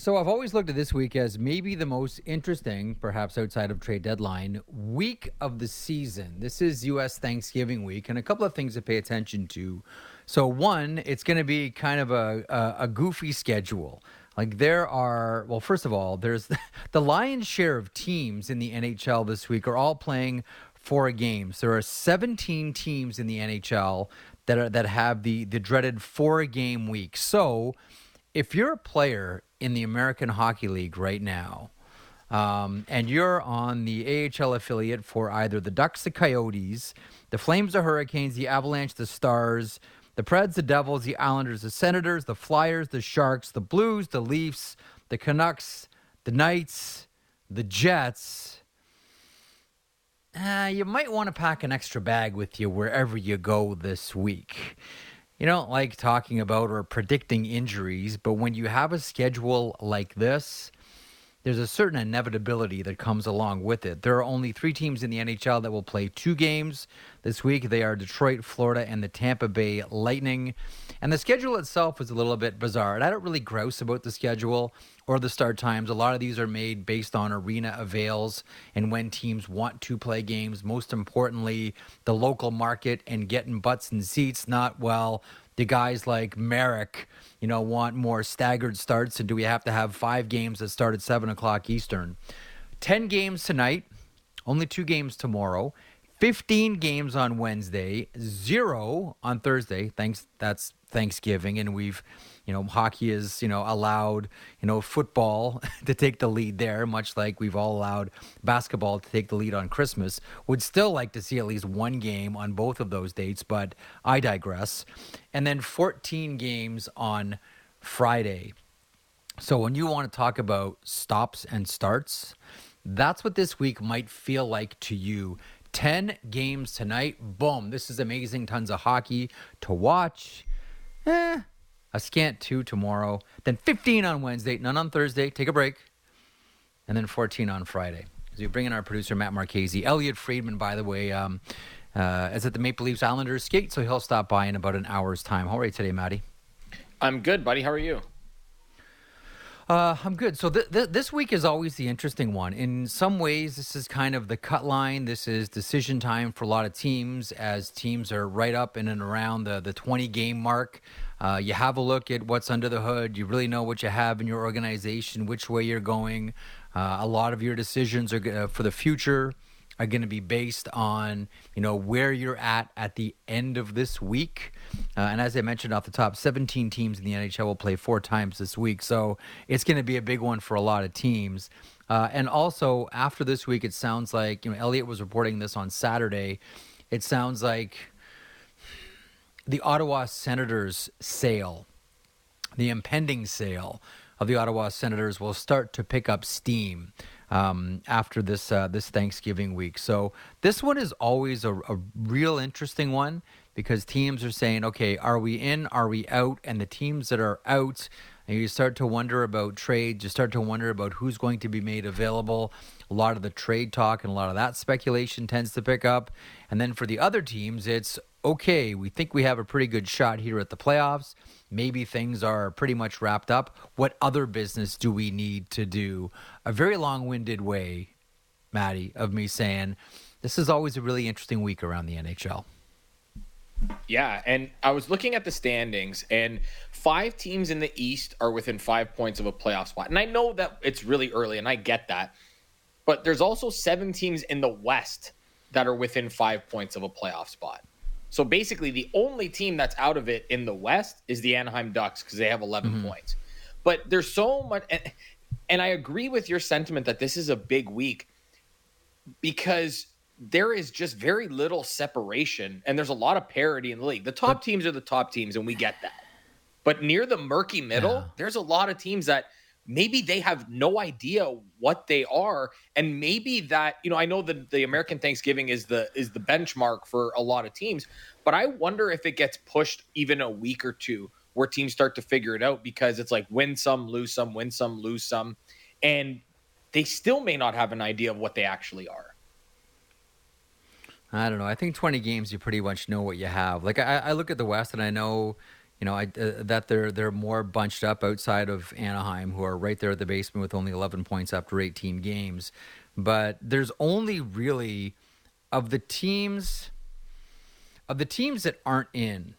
So I've always looked at this week as maybe the most interesting, perhaps outside of trade deadline, week of the season. This is U.S. Thanksgiving week, and a couple of things to pay attention to. So one, it's going to be kind of a, a, a goofy schedule. Like there are, well, first of all, there's the lion's share of teams in the NHL this week are all playing four games. There are 17 teams in the NHL that are that have the the dreaded four game week. So if you're a player in the American Hockey League right now, um, and you're on the AHL affiliate for either the Ducks, the Coyotes, the Flames, the Hurricanes, the Avalanche, the Stars, the Preds, the Devils, the Islanders, the Senators, the Flyers, the Sharks, the Blues, the Leafs, the Canucks, the Knights, the Jets. Uh, you might want to pack an extra bag with you wherever you go this week. You don't like talking about or predicting injuries, but when you have a schedule like this, there's a certain inevitability that comes along with it. There are only three teams in the NHL that will play two games this week. They are Detroit, Florida, and the Tampa Bay Lightning. And the schedule itself is a little bit bizarre. And I don't really grouse about the schedule or the start times. A lot of these are made based on arena avails and when teams want to play games. Most importantly, the local market and getting butts and seats, not, well, do guys like Marek, you know, want more staggered starts? And do we have to have five games that start at 7 o'clock Eastern? 10 games tonight, only two games tomorrow. 15 games on Wednesday, zero on Thursday. Thanks, that's Thanksgiving, and we've, you know, hockey is, you know, allowed, you know, football to take the lead there, much like we've all allowed basketball to take the lead on Christmas. Would still like to see at least one game on both of those dates, but I digress. And then 14 games on Friday. So when you want to talk about stops and starts, that's what this week might feel like to you 10 games tonight. Boom. This is amazing. Tons of hockey to watch. Eh, a scant two tomorrow. Then 15 on Wednesday, none on Thursday. Take a break. And then 14 on Friday. As we bring in our producer, Matt Marchese. Elliotte Friedman, by the way, um, uh, is at the Maple Leafs Islanders skate, so he'll stop by in about an hour's time. How are you today, Matty? I'm good, buddy. How are you? Uh, I'm good. So th- th- this week is always the interesting one. In some ways, this is kind of the cut line. This is decision time for a lot of teams as teams are right up in and around the, the 20 game mark. Uh, you have a look at what's under the hood. You really know what you have in your organization, which way you're going. Uh, a lot of your decisions are uh, for the future are going to be based on you know where you're at at the end of this week. Uh, and as I mentioned off the top, 17 teams in the NHL will play four times this week, so it's going to be a big one for a lot of teams. Uh, and also after this week, it sounds like you know Elliotte was reporting this on Saturday. It sounds like the Ottawa Senators sale, the impending sale of the Ottawa Senators, will start to pick up steam um, after this uh, this Thanksgiving week. So this one is always a, a real interesting one because teams are saying, okay, are we in? Are we out? And the teams that are out, and you start to wonder about trades. You start to wonder about who's going to be made available. A lot of the trade talk and a lot of that speculation tends to pick up. And then for the other teams, it's okay, we think we have a pretty good shot here at the playoffs. Maybe things are pretty much wrapped up. What other business do we need to do? A very long winded way, Maddie, of me saying this is always a really interesting week around the NHL. Yeah, and I was looking at the standings, and five teams in the East are within five points of a playoff spot. And I know that it's really early, and I get that. But there's also seven teams in the West that are within five points of a playoff spot. So basically, the only team that's out of it in the West is the Anaheim Ducks because they have 11 mm-hmm. points. But there's so much, and, and I agree with your sentiment that this is a big week because there is just very little separation and there's a lot of parity in the league. The top teams are the top teams, and we get that. But near the murky middle, yeah. there's a lot of teams that maybe they have no idea what they are and maybe that you know i know that the american thanksgiving is the is the benchmark for a lot of teams but i wonder if it gets pushed even a week or two where teams start to figure it out because it's like win some lose some win some lose some and they still may not have an idea of what they actually are. I don't know. I think 20 games you pretty much know what you have. Like i, I look at the west and i know you know, I, uh, that they're they're more bunched up outside of Anaheim, who are right there at the basement with only 11 points after 18 games. But there's only really of the teams of the teams that aren't in,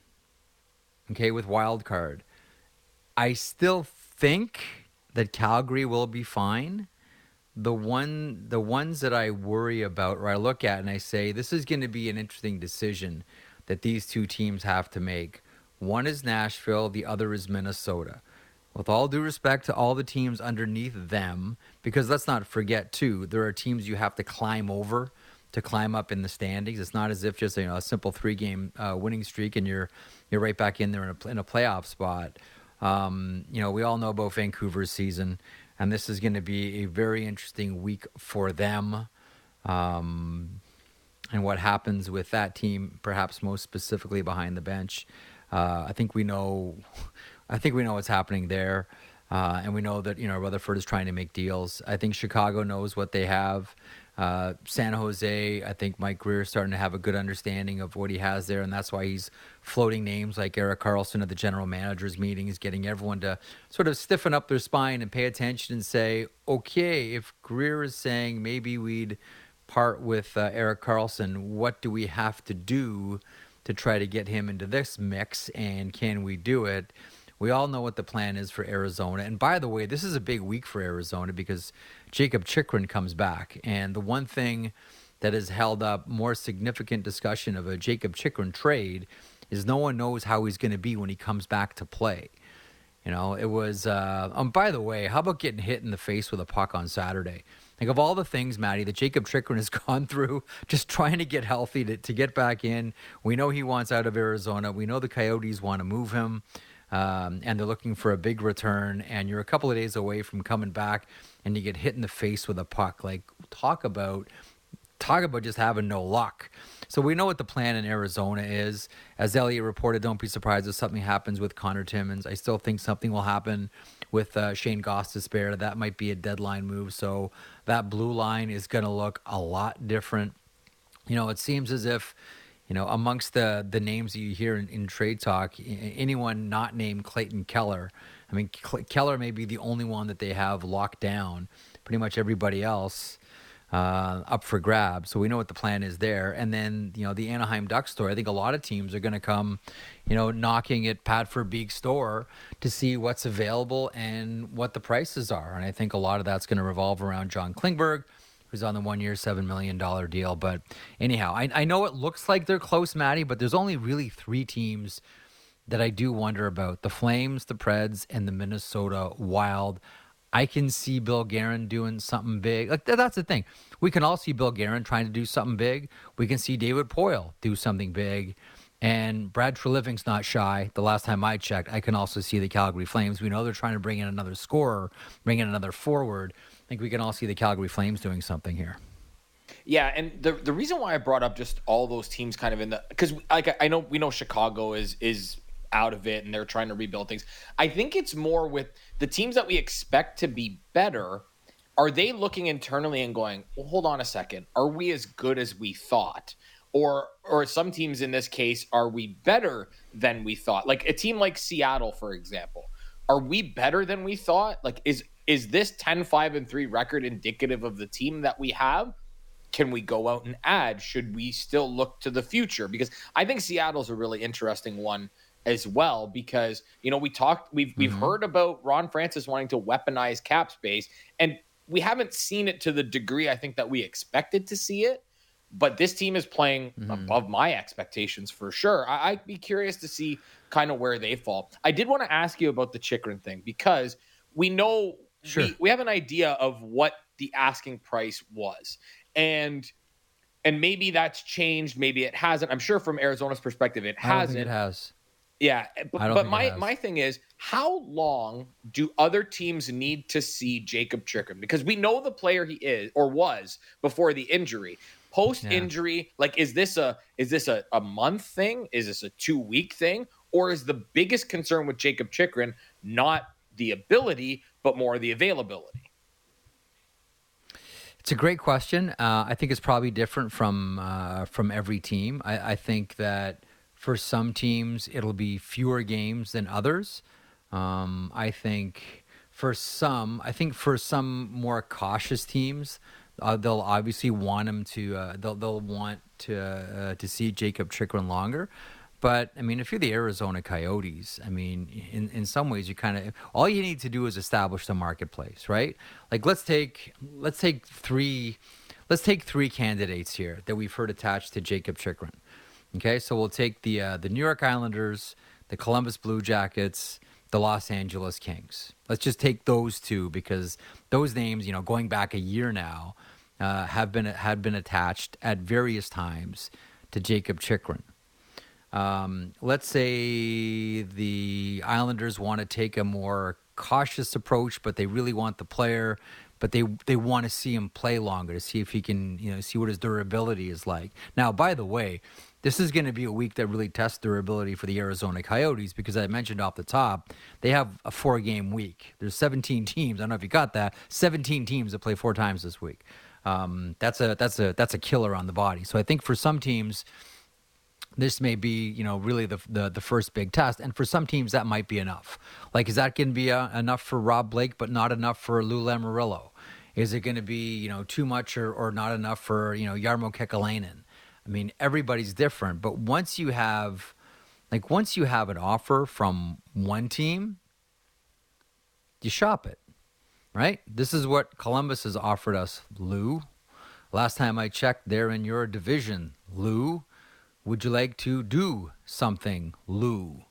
okay, with wild card. I still think that Calgary will be fine. The one the ones that I worry about or I look at and I say this is going to be an interesting decision that these two teams have to make one is Nashville, the other is Minnesota. With all due respect to all the teams underneath them, because let's not forget too, there are teams you have to climb over to climb up in the standings. It's not as if just you know a simple three game uh, winning streak and you're you're right back in there in a, in a playoff spot. Um, you know, we all know about Vancouver's season, and this is going to be a very interesting week for them. Um, and what happens with that team, perhaps most specifically behind the bench. Uh, I think we know. I think we know what's happening there, uh, and we know that you know Rutherford is trying to make deals. I think Chicago knows what they have. Uh, San Jose, I think Mike Grier is starting to have a good understanding of what he has there, and that's why he's floating names like Erik Karlsson at the general managers meeting. He's getting everyone to sort of stiffen up their spine and pay attention and say, okay, if Greer is saying maybe we'd part with uh, Erik Karlsson, what do we have to do to try to get him into this mix, and can we do it? We all know what the plan is for Arizona. And by the way, this is a big week for Arizona because Jakob Chychrun comes back. And the one thing that has held up more significant discussion of a Jakob Chychrun trade is no one knows how he's going to be when he comes back to play. You know, it was. Uh, um. By the way, how about getting hit in the face with a puck on Saturday? Like of all the things, Maddie, that Jakob Chychrun has gone through, just trying to get healthy to, to get back in. We know he wants out of Arizona. We know the Coyotes want to move him, um, and they're looking for a big return. And you're a couple of days away from coming back, and you get hit in the face with a puck. Like talk about talk about just having no luck. So we know what the plan in Arizona is. As Elliotte reported, don't be surprised if something happens with Connor Timmins. I still think something will happen with uh, Shane Gostisbehere. That might be a deadline move. So that blue line is going to look a lot different. You know, it seems as if, you know, amongst the the names that you hear in, in trade talk, anyone not named Clayton Keller. I mean, Keller may be the only one that they have locked down. Pretty much everybody else uh, up for grabs. So we know what the plan is there. And then, you know, the Anaheim Duck store, I think a lot of teams are going to come, you know, knocking at Pat Verbeek's store to see what's available and what the prices are. And I think a lot of that's going to revolve around John Klingberg, who's on the one year, $7 million deal. But anyhow, I, I know it looks like they're close, Maddie, but there's only really three teams that I do wonder about the Flames, the Preds, and the Minnesota Wild. I can see Bill Guerin doing something big. Like that's the thing. We can all see Bill Guerin trying to do something big. We can see David Poile do something big. And Brad Treliving's not shy. The last time I checked, I can also see the Calgary Flames. We know they're trying to bring in another scorer, bring in another forward. I think we can all see the Calgary Flames doing something here. Yeah, and the the reason why I brought up just all those teams kind of in the because like I know we know Chicago is is out of it and they're trying to rebuild things. I think it's more with the teams that we expect to be better. Are they looking internally and going, well, hold on a second, are we as good as we thought? Or or some teams in this case, are we better than we thought? Like a team like Seattle, for example. Are we better than we thought? Like is is this 10-5 and 3 record indicative of the team that we have? Can we go out and add? Should we still look to the future? Because I think Seattle's a really interesting one as well because you know we talked we've we've mm-hmm. heard about Ron Francis wanting to weaponize cap space and we haven't seen it to the degree I think that we expected to see it but this team is playing mm-hmm. above my expectations for sure I, would be curious to see kind of where they fall I did want to ask you about the Chychrun thing because we know sure. we, we have an idea of what the asking price was and and maybe that's changed maybe it hasn't i'm sure from arizona's perspective it hasn't it has yeah, but, but my my thing is, how long do other teams need to see Jakob Chychrun? Because we know the player he is or was before the injury. Post injury, yeah. like is this a is this a, a month thing? Is this a two week thing? Or is the biggest concern with Jakob Chychrun not the ability, but more the availability? It's a great question. Uh, I think it's probably different from uh, from every team. I, I think that For some teams, it'll be fewer games than others. Um, I think for some, I think for some more cautious teams, uh, they'll obviously want him to. Uh, they'll they'll want to uh, to see Jakob Chychrun longer. But I mean, if you're the Arizona Coyotes, I mean, in, in some ways, you kind of all you need to do is establish the marketplace, right? Like let's take let's take three let's take three candidates here that we've heard attached to Jakob Chychrun. Okay, so we'll take the uh, the New York Islanders, the Columbus Blue Jackets, the Los Angeles Kings. Let's just take those two because those names, you know, going back a year now, uh, have been had been attached at various times to Jakob Chychrun. Um, let's say the Islanders want to take a more cautious approach, but they really want the player, but they they want to see him play longer to see if he can, you know, see what his durability is like. Now, by the way, this is going to be a week that really tests durability for the Arizona Coyotes because I mentioned off the top they have a four game week. There's 17 teams. I don't know if you got that. 17 teams that play four times this week. Um, that's a that's a that's a killer on the body. So I think for some teams this may be, you know, really the, the, the first big test. And for some teams, that might be enough. Like, is that going to be uh, enough for Rob Blake, but not enough for Lou Lamoriello? Is it going to be, you know, too much or, or not enough for, you know, Jarmo Kekalainen? I mean, everybody's different. But once you have, like, once you have an offer from one team, you shop it, right? This is what Columbus has offered us, Lou. Last time I checked, they're in your division, Lou. Would you like to do something, Lou?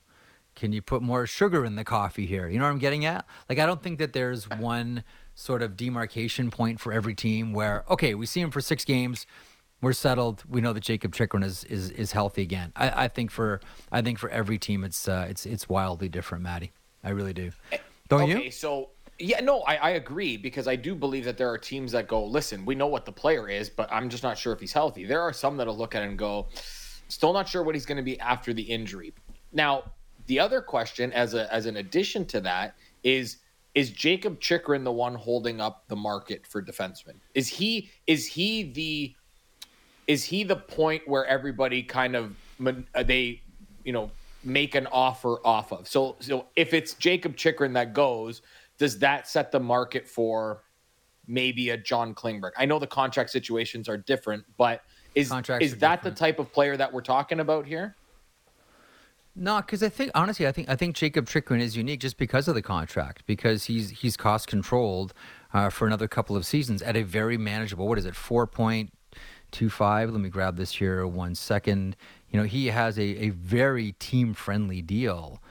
Can you put more sugar in the coffee here? You know what I'm getting at? Like, I don't think that there's one sort of demarcation point for every team where, okay, we see him for six games, we're settled. We know that Jakob Chychrun is, is is healthy again. I, I think for I think for every team, it's uh, it's it's wildly different, Maddie. I really do. Don't okay, you? So yeah, no, I, I agree because I do believe that there are teams that go, listen, we know what the player is, but I'm just not sure if he's healthy. There are some that'll look at it and go, Still not sure what he's going to be after the injury. Now, the other question, as a as an addition to that, is is Jakob Chychrun the one holding up the market for defensemen? Is he is he the is he the point where everybody kind of uh, they you know make an offer off of? So so if it's Jakob Chychrun that goes, does that set the market for maybe a John Klingberg? I know the contract situations are different, but is Contracts is that different. the type of player that we're talking about here? No, because I think honestly, I think I think Jakob Chychrun is unique just because of the contract, because he's he's cost controlled uh, for another couple of seasons at a very manageable. What is it, four point two five? Let me grab this here one second. You know, he has a, a very team friendly deal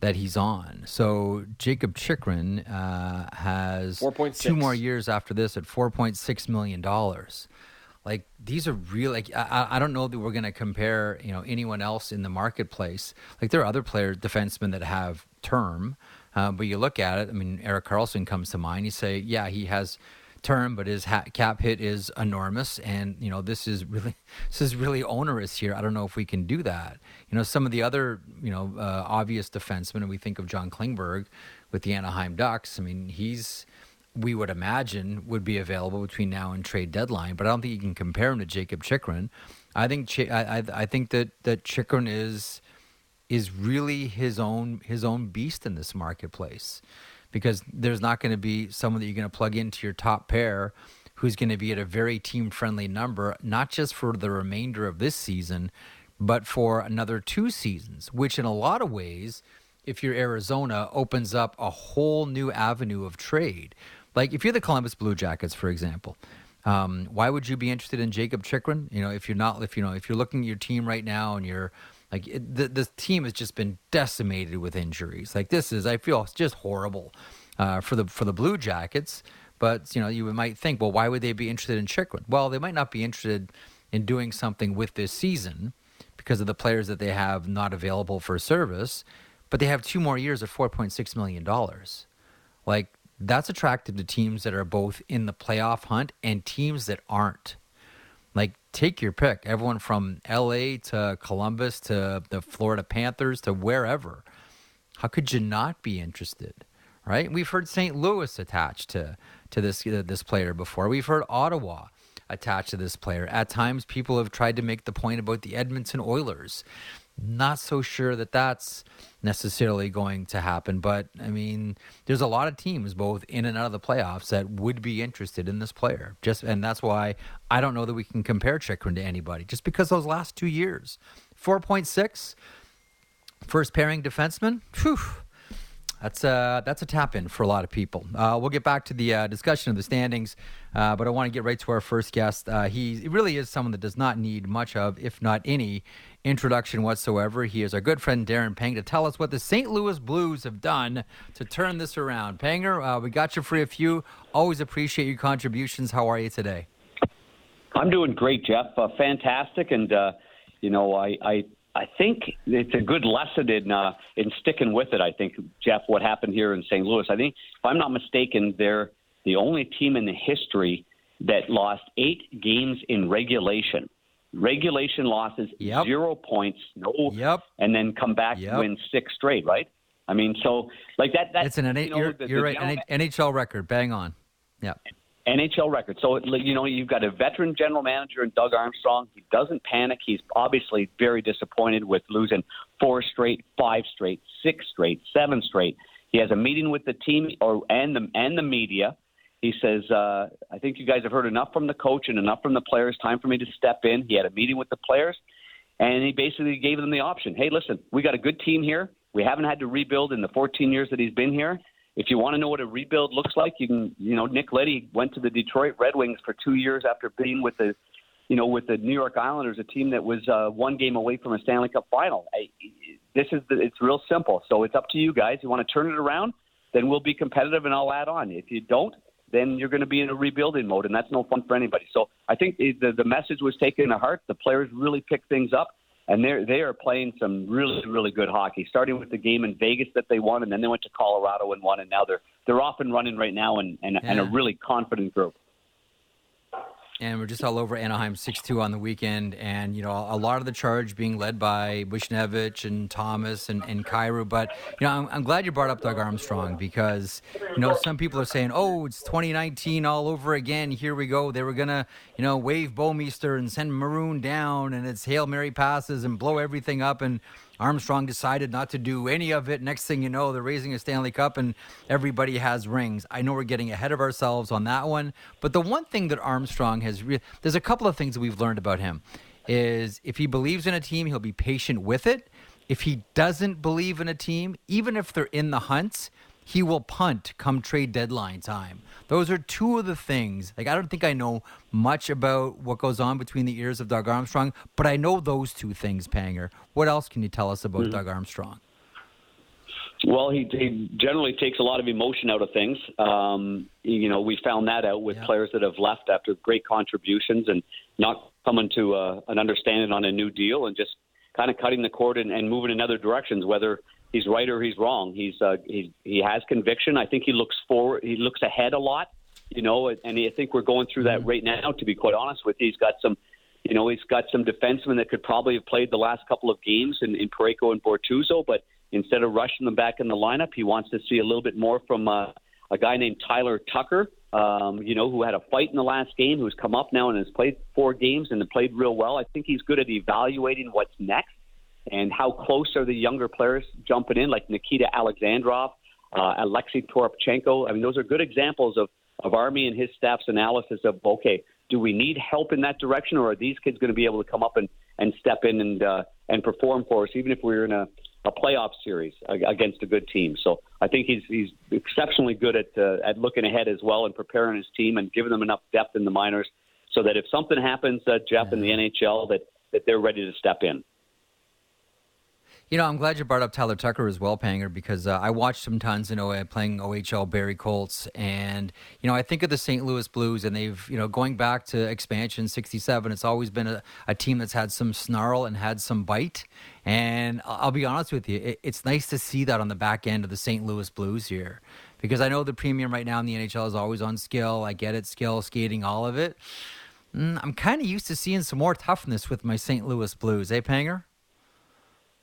that he's on. So Jakob Chychrun uh, has two more years after this at four point six million dollars like these are real like I, I don't know that we're going to compare you know anyone else in the marketplace like there are other players defensemen that have term uh, but you look at it i mean Erik Karlsson comes to mind you say yeah he has term but his cap hit is enormous and you know this is really this is really onerous here i don't know if we can do that you know some of the other you know uh, obvious defensemen and we think of john klingberg with the anaheim ducks i mean he's we would imagine would be available between now and trade deadline. But I don't think you can compare him to Jakob Chychrun. I think Ch- I, I, I think that that Chychrun is is really his own his own beast in this marketplace because there's not going to be someone that you're going to plug into your top pair who's going to be at a very team friendly number not just for the remainder of this season but for another two seasons which in a lot of ways if you're Arizona opens up a whole new avenue of trade like if you're the Columbus Blue Jackets, for example, um, why would you be interested in Jakob Chychrun? You know, if you're not, if you know, if you're looking at your team right now and you're like it, the the team has just been decimated with injuries. Like this is, I feel, just horrible uh, for the for the Blue Jackets. But you know, you might think, well, why would they be interested in Chychrun? Well, they might not be interested in doing something with this season because of the players that they have not available for service. But they have two more years of four point six million dollars. Like that's attractive to teams that are both in the playoff hunt and teams that aren't. Like, take your pick. Everyone from LA to Columbus to the Florida Panthers to wherever. How could you not be interested? Right? We've heard St. Louis attached to to this uh, this player before. We've heard Ottawa attached to this player. At times, people have tried to make the point about the Edmonton Oilers Not so sure that that's necessarily going to happen, but I mean, there's a lot of teams both in and out of the playoffs that would be interested in this player. Just and that's why I don't know that we can compare Chychrun to anybody, just because those last two years, four point six, first pairing defenseman. Whew, that's a that's a tap in for a lot of people. Uh, we'll get back to the uh, discussion of the standings, uh, but I want to get right to our first guest. Uh, he really is someone that does not need much of, if not any, introduction whatsoever. He is our good friend Darren Pang to tell us what the St. Louis Blues have done to turn this around. Panger, uh, we got you for a few. Always appreciate your contributions. How are you today? I'm doing great, Jeff. Uh, fantastic, and you know I, I I think it's a good lesson in uh, in sticking with it. I think Jeff, what happened here in St. Louis. I think, if I'm not mistaken, they're the only team in the history that lost eight games in regulation. Regulation losses, yep. zero points, no, yep. and then come back yep. win six straight. Right? I mean, so like that. That it's an you know, you're, the, you're the right. NHL record, bang on. Yeah. NHL record. So you know you've got a veteran general manager in Doug Armstrong. He doesn't panic. He's obviously very disappointed with losing four straight, five straight, six straight, seven straight. He has a meeting with the team or and the and the media. He says, uh, "I think you guys have heard enough from the coach and enough from the players. Time for me to step in." He had a meeting with the players, and he basically gave them the option: "Hey, listen, we got a good team here. We haven't had to rebuild in the 14 years that he's been here." if you want to know what a rebuild looks like, you can, you know, Nick Leddy went to the Detroit Red Wings for two years after being with the, you know, with the New York Islanders, a team that was uh, one game away from a Stanley Cup final. I, this is the, it's real simple. So it's up to you guys. You want to turn it around, then we'll be competitive and I'll add on. If you don't, then you're going to be in a rebuilding mode, and that's no fun for anybody. So I think the the message was taken to heart. The players really picked things up and they they are playing some really really good hockey. Starting with the game in Vegas that they won, and then they went to Colorado and won, and now they're they're off and running right now, and and, yeah. and a really confident group and we're just all over Anaheim 6 2 on the weekend. And, you know, a lot of the charge being led by Buchnevich and Thomas and, and Kyrou. But, you know, I'm, I'm, glad you brought up Doug Armstrong because, you know, some people are saying, oh, it's 2019 all over again. Here we go. They were going to, you know, wave Bouwmeester and send Maroon down and it's Hail Mary passes and blow everything up. And, Armstrong decided not to do any of it. Next thing you know, they're raising a Stanley Cup and everybody has rings. I know we're getting ahead of ourselves on that one, but the one thing that Armstrong has re- there's a couple of things that we've learned about him is if he believes in a team, he'll be patient with it. If he doesn't believe in a team, even if they're in the hunts, he will punt come trade deadline time. Those are two of the things. Like I don't think I know much about what goes on between the ears of Doug Armstrong, but I know those two things, Panger. What else can you tell us about mm-hmm. Doug Armstrong? Well, he, he generally takes a lot of emotion out of things. Um, you know, we found that out with yeah. players that have left after great contributions and not coming to uh, an understanding on a new deal and just kind of cutting the cord and, and moving in other directions, whether he's right or he's wrong. He's uh, he he has conviction. I think he looks forward. He looks ahead a lot, you know. And I think we're going through that mm-hmm. right now. To be quite honest with you, he's got some, you know, he's got some defensemen that could probably have played the last couple of games in, in Parayko and Bortuzzo, but instead of rushing them back in the lineup, he wants to see a little bit more from uh, a guy named Tyler Tucker. Um, you know, who had a fight in the last game, who's come up now and has played four games and played real well. I think he's good at evaluating what's next and how close are the younger players jumping in, like Nikita Alexandrov, uh, Alexei Toropchenko. I mean, those are good examples of, of Army and his staff's analysis of, okay, do we need help in that direction, or are these kids going to be able to come up and, and step in and uh, and perform for us, even if we're in a, a playoff series against a good team? So I think he's he's exceptionally good at uh, at looking ahead as well and preparing his team and giving them enough depth in the minors so that if something happens, uh, Jeff, in the NHL, that that they're ready to step in. You know, I'm glad you brought up Tyler Tucker as well, Panger, because uh, I watched some tons in OA playing OHL Barrie Colts, and you know, I think of the St. Louis Blues, and they've you know going back to expansion '67, it's always been a, a, team that's had some snarl and had some bite. And I'll be honest with you, it, it's nice to see that on the back end of the St. Louis Blues here, because I know the premium right now in the NHL is always on skill. I get it, skill, skating, all of it. Mm, I'm kind of used to seeing some more toughness with my St. Louis Blues, eh, Panger?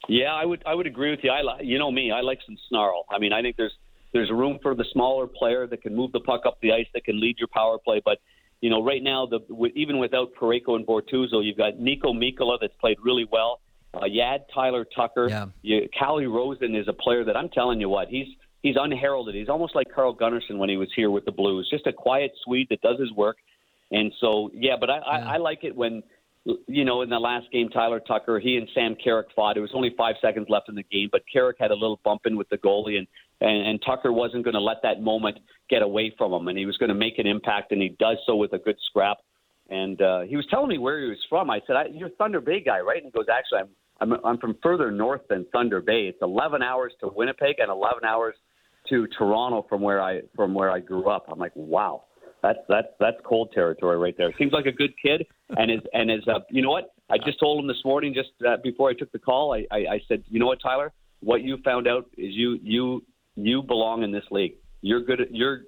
Yeah, I would I would agree with you. I li- you know me, I like some snarl. I mean, I think there's there's room for the smaller player that can move the puck up the ice, that can lead your power play. But you know, right now, the even without Parayko and Bortuzzo, you've got Niko Mikkola that's played really well. Uh, you add Tyler Tucker. Yeah. You, Calle Rosen is a player that I'm telling you what he's he's unheralded. He's almost like Carl Gunnarsson when he was here with the Blues. Just a quiet Swede that does his work. And so yeah, but I, yeah. I, I like it when you know, in the last game, Tyler Tucker, he and Sam Carrick fought. It was only five seconds left in the game, but Carrick had a little bump in with the goalie, and and, and Tucker wasn't going to let that moment get away from him, and he was going to make an impact, and he does so with a good scrap. And uh, he was telling me where he was from. I said, I, "You're Thunder Bay guy, right?" And he goes, "Actually, I'm I'm I'm from further north than Thunder Bay. It's 11 hours to Winnipeg and 11 hours to Toronto from where I from where I grew up." I'm like, "Wow." That's that's that's cold territory right there. Seems like a good kid, and is and is uh, you know what? I just told him this morning, just uh, before I took the call. I, I I said, you know what, Tyler? What you found out is you you you belong in this league. You're good. You're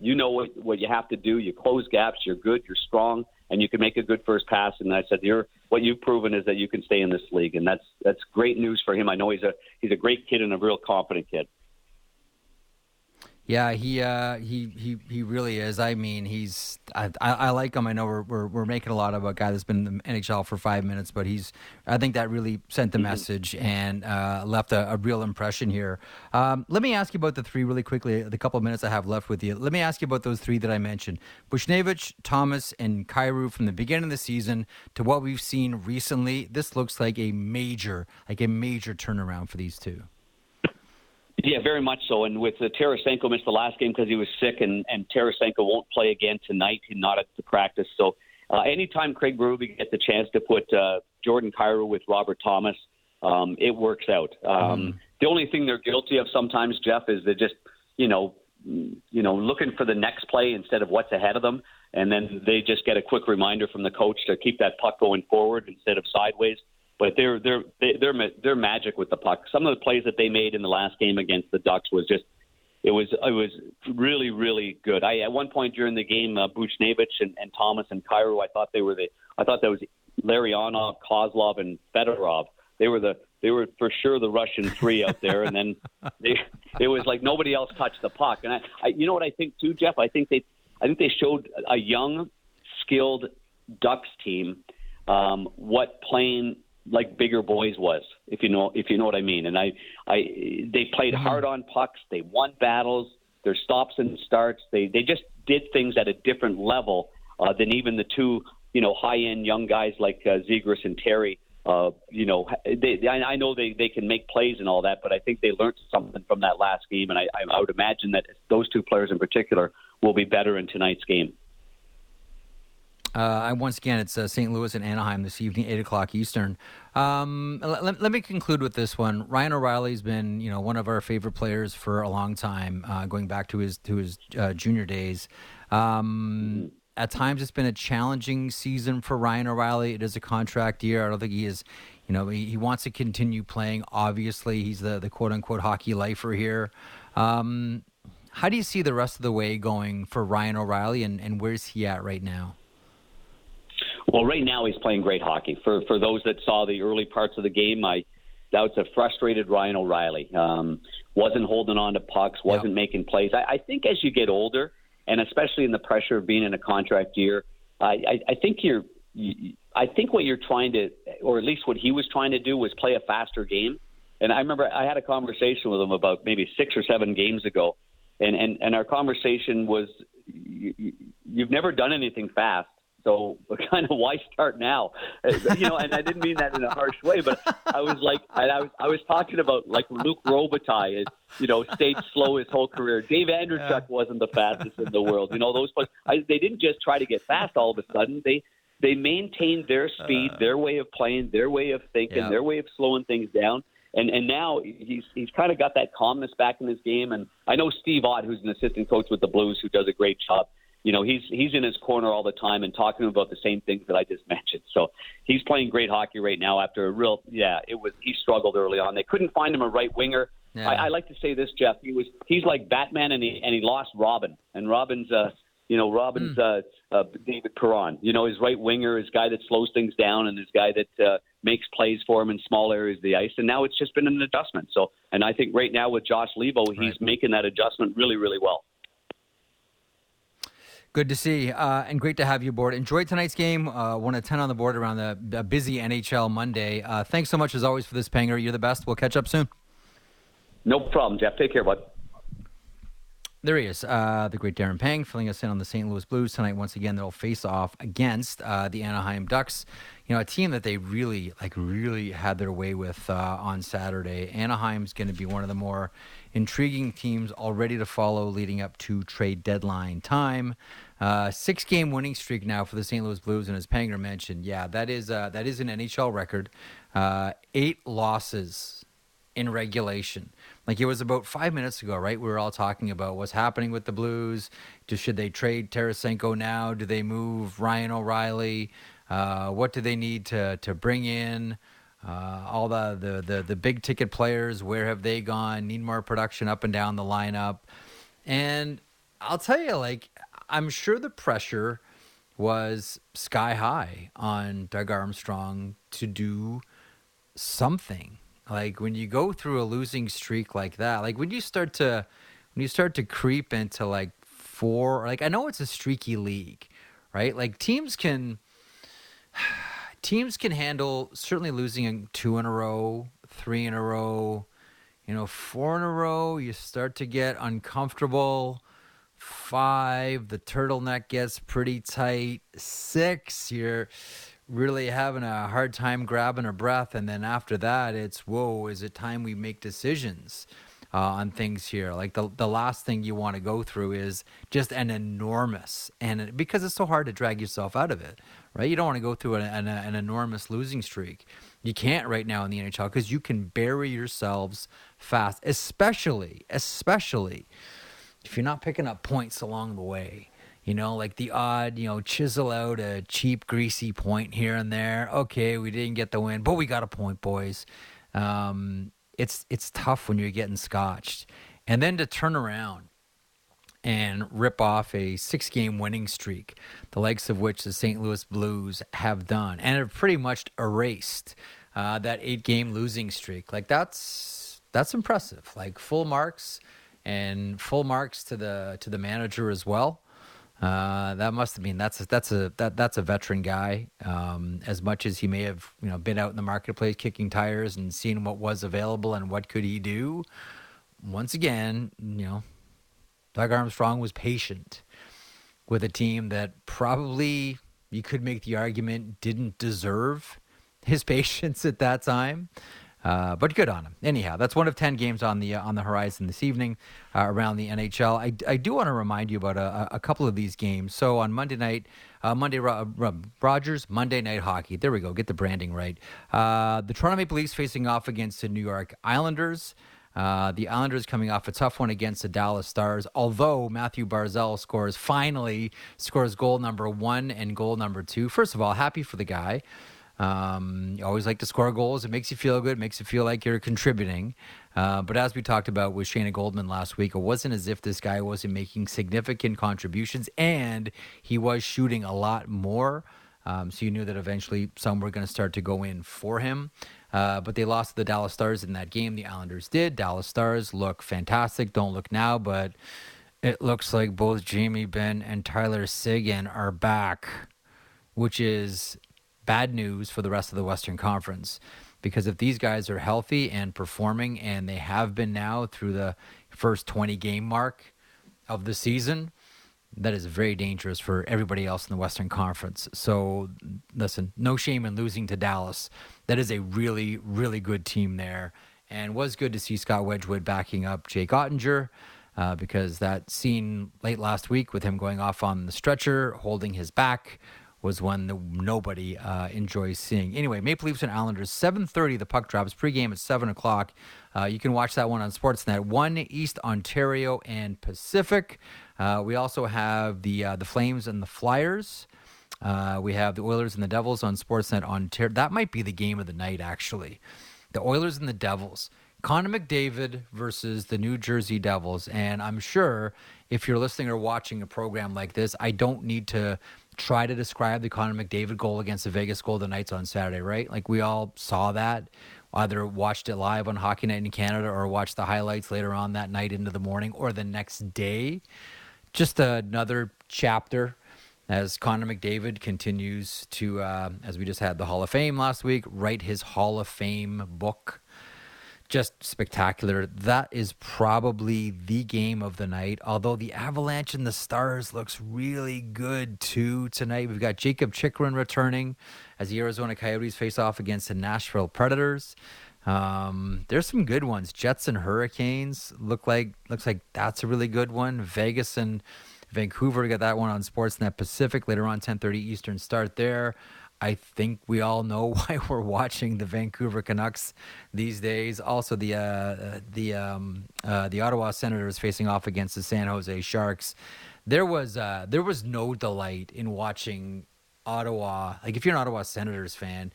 you know what what you have to do. You close gaps. You're good. You're strong, and you can make a good first pass. And I said, you're what you've proven is that you can stay in this league, and that's that's great news for him. I know he's a he's a great kid and a real confident kid. Yeah, he uh, he he he really is. I mean, he's I, I, like him. I know we're, we're, we're making a lot of a guy that's been in the NHL for five minutes, but he's I think that really sent the mm-hmm. message and uh, left a, a, real impression here. Um, let me ask you about the three really quickly. The couple of minutes I have left with you. Let me ask you about those three that I mentioned: Buchnevich, Thomas, and Kyrou. From the beginning of the season to what we've seen recently, this looks like a major like a major turnaround for these two. Yeah, very much so. And with uh, Tarasenko missed the last game because he was sick, and, and Tarasenko won't play again tonight. He's not at the practice. So uh, anytime Craig Berube gets a chance to put uh, Jordan Kyrou with Robert Thomas, um, it works out. Um, mm. The only thing they're guilty of sometimes, Jeff, is they're just, you know, you know, looking for the next play instead of what's ahead of them, and then they just get a quick reminder from the coach to keep that puck going forward instead of sideways but they're they're they're they're magic with the puck. Some of the plays that they made in the last game against the Ducks was just it was it was really really good. I at one point during the game, uh, Buchnevich and, and Thomas and Kyrou, I thought they were the I thought that was Larionov, Kozlov, and Fedorov. They were the they were for sure the Russian three out there, and then they it was like nobody else touched the puck. And I, I you know what I think too, Jeff? I think they I think they showed a young, skilled Ducks team um, what playing like bigger boys was, if you know if you know what I mean. And I, I they played mm-hmm. hard on pucks. They won battles. Their stops and starts. They they just did things at a different level uh, than even the two you know high end young guys like uh, Zegras and Terry. Uh, you know, they, I, I know they, they can make plays and all that, but I think they learned something from that last game, and I, I would imagine that those two players in particular will be better in tonight's game. Uh, once again, it's uh, St. Louis and Anaheim this evening, eight o'clock Eastern. Um, let, let, me conclude with this one. Ryan O'Reilly's been, you know, one of our favorite players for a long time, uh, going back to his to his uh, junior days. Um, at times, it's been a challenging season for Ryan O'Reilly. It is a contract year. I don't think he is, you know, he, he wants to continue playing. Obviously, he's the the quote unquote hockey lifer here. Um, how do you see the rest of the way going for Ryan O'Reilly, and, and where's he at right now? Well, right now he's playing great hockey. For for those that saw the early parts of the game, I that was a frustrated Ryan O'Reilly. Um, wasn't holding on to pucks, wasn't making plays. I, I think as you get older, and especially in the pressure of being in a contract year, I, I, I think you're. You, I think what you're trying to, or at least what he was trying to do, was play a faster game. And I remember I had a conversation with him about maybe six or seven games ago, and and and our conversation was, you, you've never done anything fast so kind of why start now? Uh, you know, and I didn't mean that in a harsh way, but I was like, I was, I was talking about like Luc Robitaille, is, you know, stayed slow his whole career. Dave Andreychuk yeah. wasn't the fastest in the world. You know, those players, I, they didn't just try to get fast all of a sudden. They they maintained their speed, uh, their way of playing, their way of thinking, yeah. their way of slowing things down. And and now he's he's kind of got that calmness back in his game. And I know Steve Ott, who's an assistant coach with the Blues, who does a great job you know, he's he's in his corner all the time and talking about the same things that I just mentioned. So he's playing great hockey right now after a real yeah, it was he struggled early on. They couldn't find him a right winger. Yeah. I, I like to say this, Jeff. He was he's like Batman and he and he lost Robin. And Robin's uh you know, Robin's mm. uh, uh, David Perron. You know, his right winger, his guy that slows things down, and his guy that uh, makes plays for him in small areas of the ice. And now it's just been an adjustment. So, and I think right now with Josh Leivo, he's right. making that adjustment really, really well. Good to see, uh, and great to have you aboard. Enjoy tonight's game. Uh, one of ten on the board around the busy NHL Monday. Uh, thanks so much as always for this, Panger. You're the best. We'll catch up soon. No problem, Jeff. Take care, bud. There he is, uh, the great Darren Pang, filling us in on the St. Louis Blues tonight. Once again, they'll face off against uh, the Anaheim Ducks. You know, a team that they really, like, really had their way with uh, on Saturday. Anaheim's going to be one of the more intriguing teams already to follow leading up to trade deadline time. Uh, six game winning streak now for the St. Louis Blues, and as Panger mentioned, yeah, that is uh, that is an NHL record. Uh, eight losses in regulation. Like it was about five minutes ago, right? We were all talking about what's happening with the Blues. Just should they trade Tarasenko now? Do they move Ryan O'Reilly? Uh, what do they need to to bring in? Uh, all the, the, the the big ticket players, where have they gone? Need more production up and down the lineup. And I'll tell you, like I'm sure the pressure was sky high on Doug Armstrong to do something like when you go through a losing streak like that, like when you start to when you start to creep into like four, like I know it's a streaky league, right? Like teams can teams can handle certainly losing two in a row, three in a row, you know, four in a row, you start to get uncomfortable. Five, the turtleneck gets pretty tight. Six, you're really having a hard time grabbing a breath. And then after that, it's, whoa, is it time we make decisions? Uh, on things here. Like the the last thing you want to go through is just an enormous and because it's so hard to drag yourself out of it, right? You don't want to go through an, an, an enormous losing streak. You can't right now in the NHL because you can bury yourselves fast, especially especially if you're not picking up points along the way. You know, like the odd, you know, chisel out a cheap, greasy point here and there. Okay, we didn't get the win, but we got a point, boys. Um, it's it's tough when you're getting scotched, and then to turn around and rip off a six-game winning streak, the likes of which the St. Louis Blues have done, and have pretty much erased uh, that eight-game losing streak. Like that's that's impressive. Like full marks and full marks to the to the manager as well. Uh, that must have been that's a, that's a that that's a veteran guy. Um, as much as he may have you know been out in the marketplace kicking tires and seeing what was available and what could he do. Once again, you know, Doug Armstrong was patient with a team that probably you could make the argument didn't deserve his patience at that time. Uh, but good on him. Anyhow, that's one of ten games on the uh, on the horizon this evening uh, around the NHL. I, I do want to remind you about a, a, couple of these games. So on Monday night, uh, Monday Rogers Monday Night Hockey. There we go. Get the branding right. Uh, the Toronto Maple Leafs facing off against the New York Islanders. Uh, the Islanders coming off a tough one against the Dallas Stars. Although Mathew Barzal scores finally scores goal number one and goal number two. First of all, happy for the guy. Um, you always like to score goals. It makes you feel good. It makes you feel like you're contributing. Uh, but as we talked about with Shayna Goldman last week, it wasn't as if this guy wasn't making significant contributions, and he was shooting a lot more. Um, so you knew that eventually some were going to start to go in for him. Uh, but they lost to the Dallas Stars in that game. The Islanders did. Dallas Stars look fantastic. Don't look now, but it looks like both Jamie Benn and Tyler Seguin are back, which is bad news for the rest of the Western Conference. Because if these guys are healthy and performing, and they have been now through the first 20 game mark of the season, that is very dangerous for everybody else in the Western Conference. So, listen, no shame in losing to Dallas. That is a really, really good team there. And was good to see Scott Wedgewood backing up Jake Oettinger. Uh, because that scene late last week with him going off on the stretcher, holding his back, was one that nobody uh, enjoys seeing. Anyway, Maple Leafs and Islanders, 7.30 the puck drops, pregame at 7 o'clock. Uh, you can watch that one on Sportsnet. One East Ontario and Pacific. Uh, we also have the uh, the Flames and the Flyers. Uh, we have the Oilers and the Devils on Sportsnet Ontario. That might be the game of the night, actually. The Oilers and the Devils. Connor McDavid versus the New Jersey Devils. And I'm sure if you're listening or watching a program like this, I don't need to try to describe the Connor McDavid goal against the Vegas Golden Knights on Saturday, right? Like we all saw that, either watched it live on Hockey Night in Canada or watched the highlights later on that night into the morning or the next day. just another chapter as Connor McDavid continues to, uh, as we just had the Hall of Fame last week, write his Hall of Fame book. Just spectacular. That is probably the game of the night. Although the Avalanche and the Stars looks really good too tonight. We've got Jakob Chychrun returning as the Arizona Coyotes face off against the Nashville Predators. Um, there's some good ones. Jets and Hurricanes look like looks like that's a really good one. Vegas and Vancouver got that one on Sportsnet Pacific later on 10:30 Eastern start there. I think we all know why we're watching the Vancouver Canucks these days. Also, the uh, the um, uh, the Ottawa Senators facing off against the San Jose Sharks. There was uh, there was no delight in watching Ottawa. Like if you're an Ottawa Senators fan,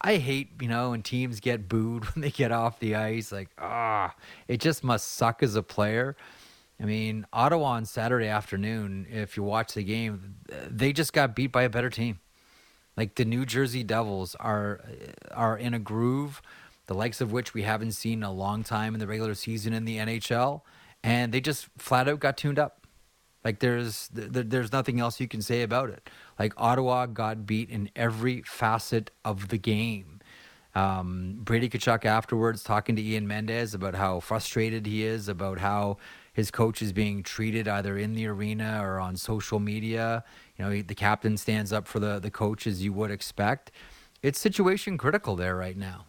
I hate you know when teams get booed when they get off the ice. Like ah, it just must suck as a player. I mean, Ottawa on Saturday afternoon, if you watch the game, they just got beat by a better team. Like the New Jersey Devils are are in a groove, the likes of which we haven't seen in a long time in the regular season in the NHL, and they just flat out got tuned up. Like there's there's nothing else you can say about it. Like Ottawa got beat in every facet of the game. Um, Brady Tkachuk afterwards talking to Ian Mendes about how frustrated he is about how his coach is being treated either in the arena or on social media. You know, the captain stands up for the, the coach as you would expect. It's situation critical there right now,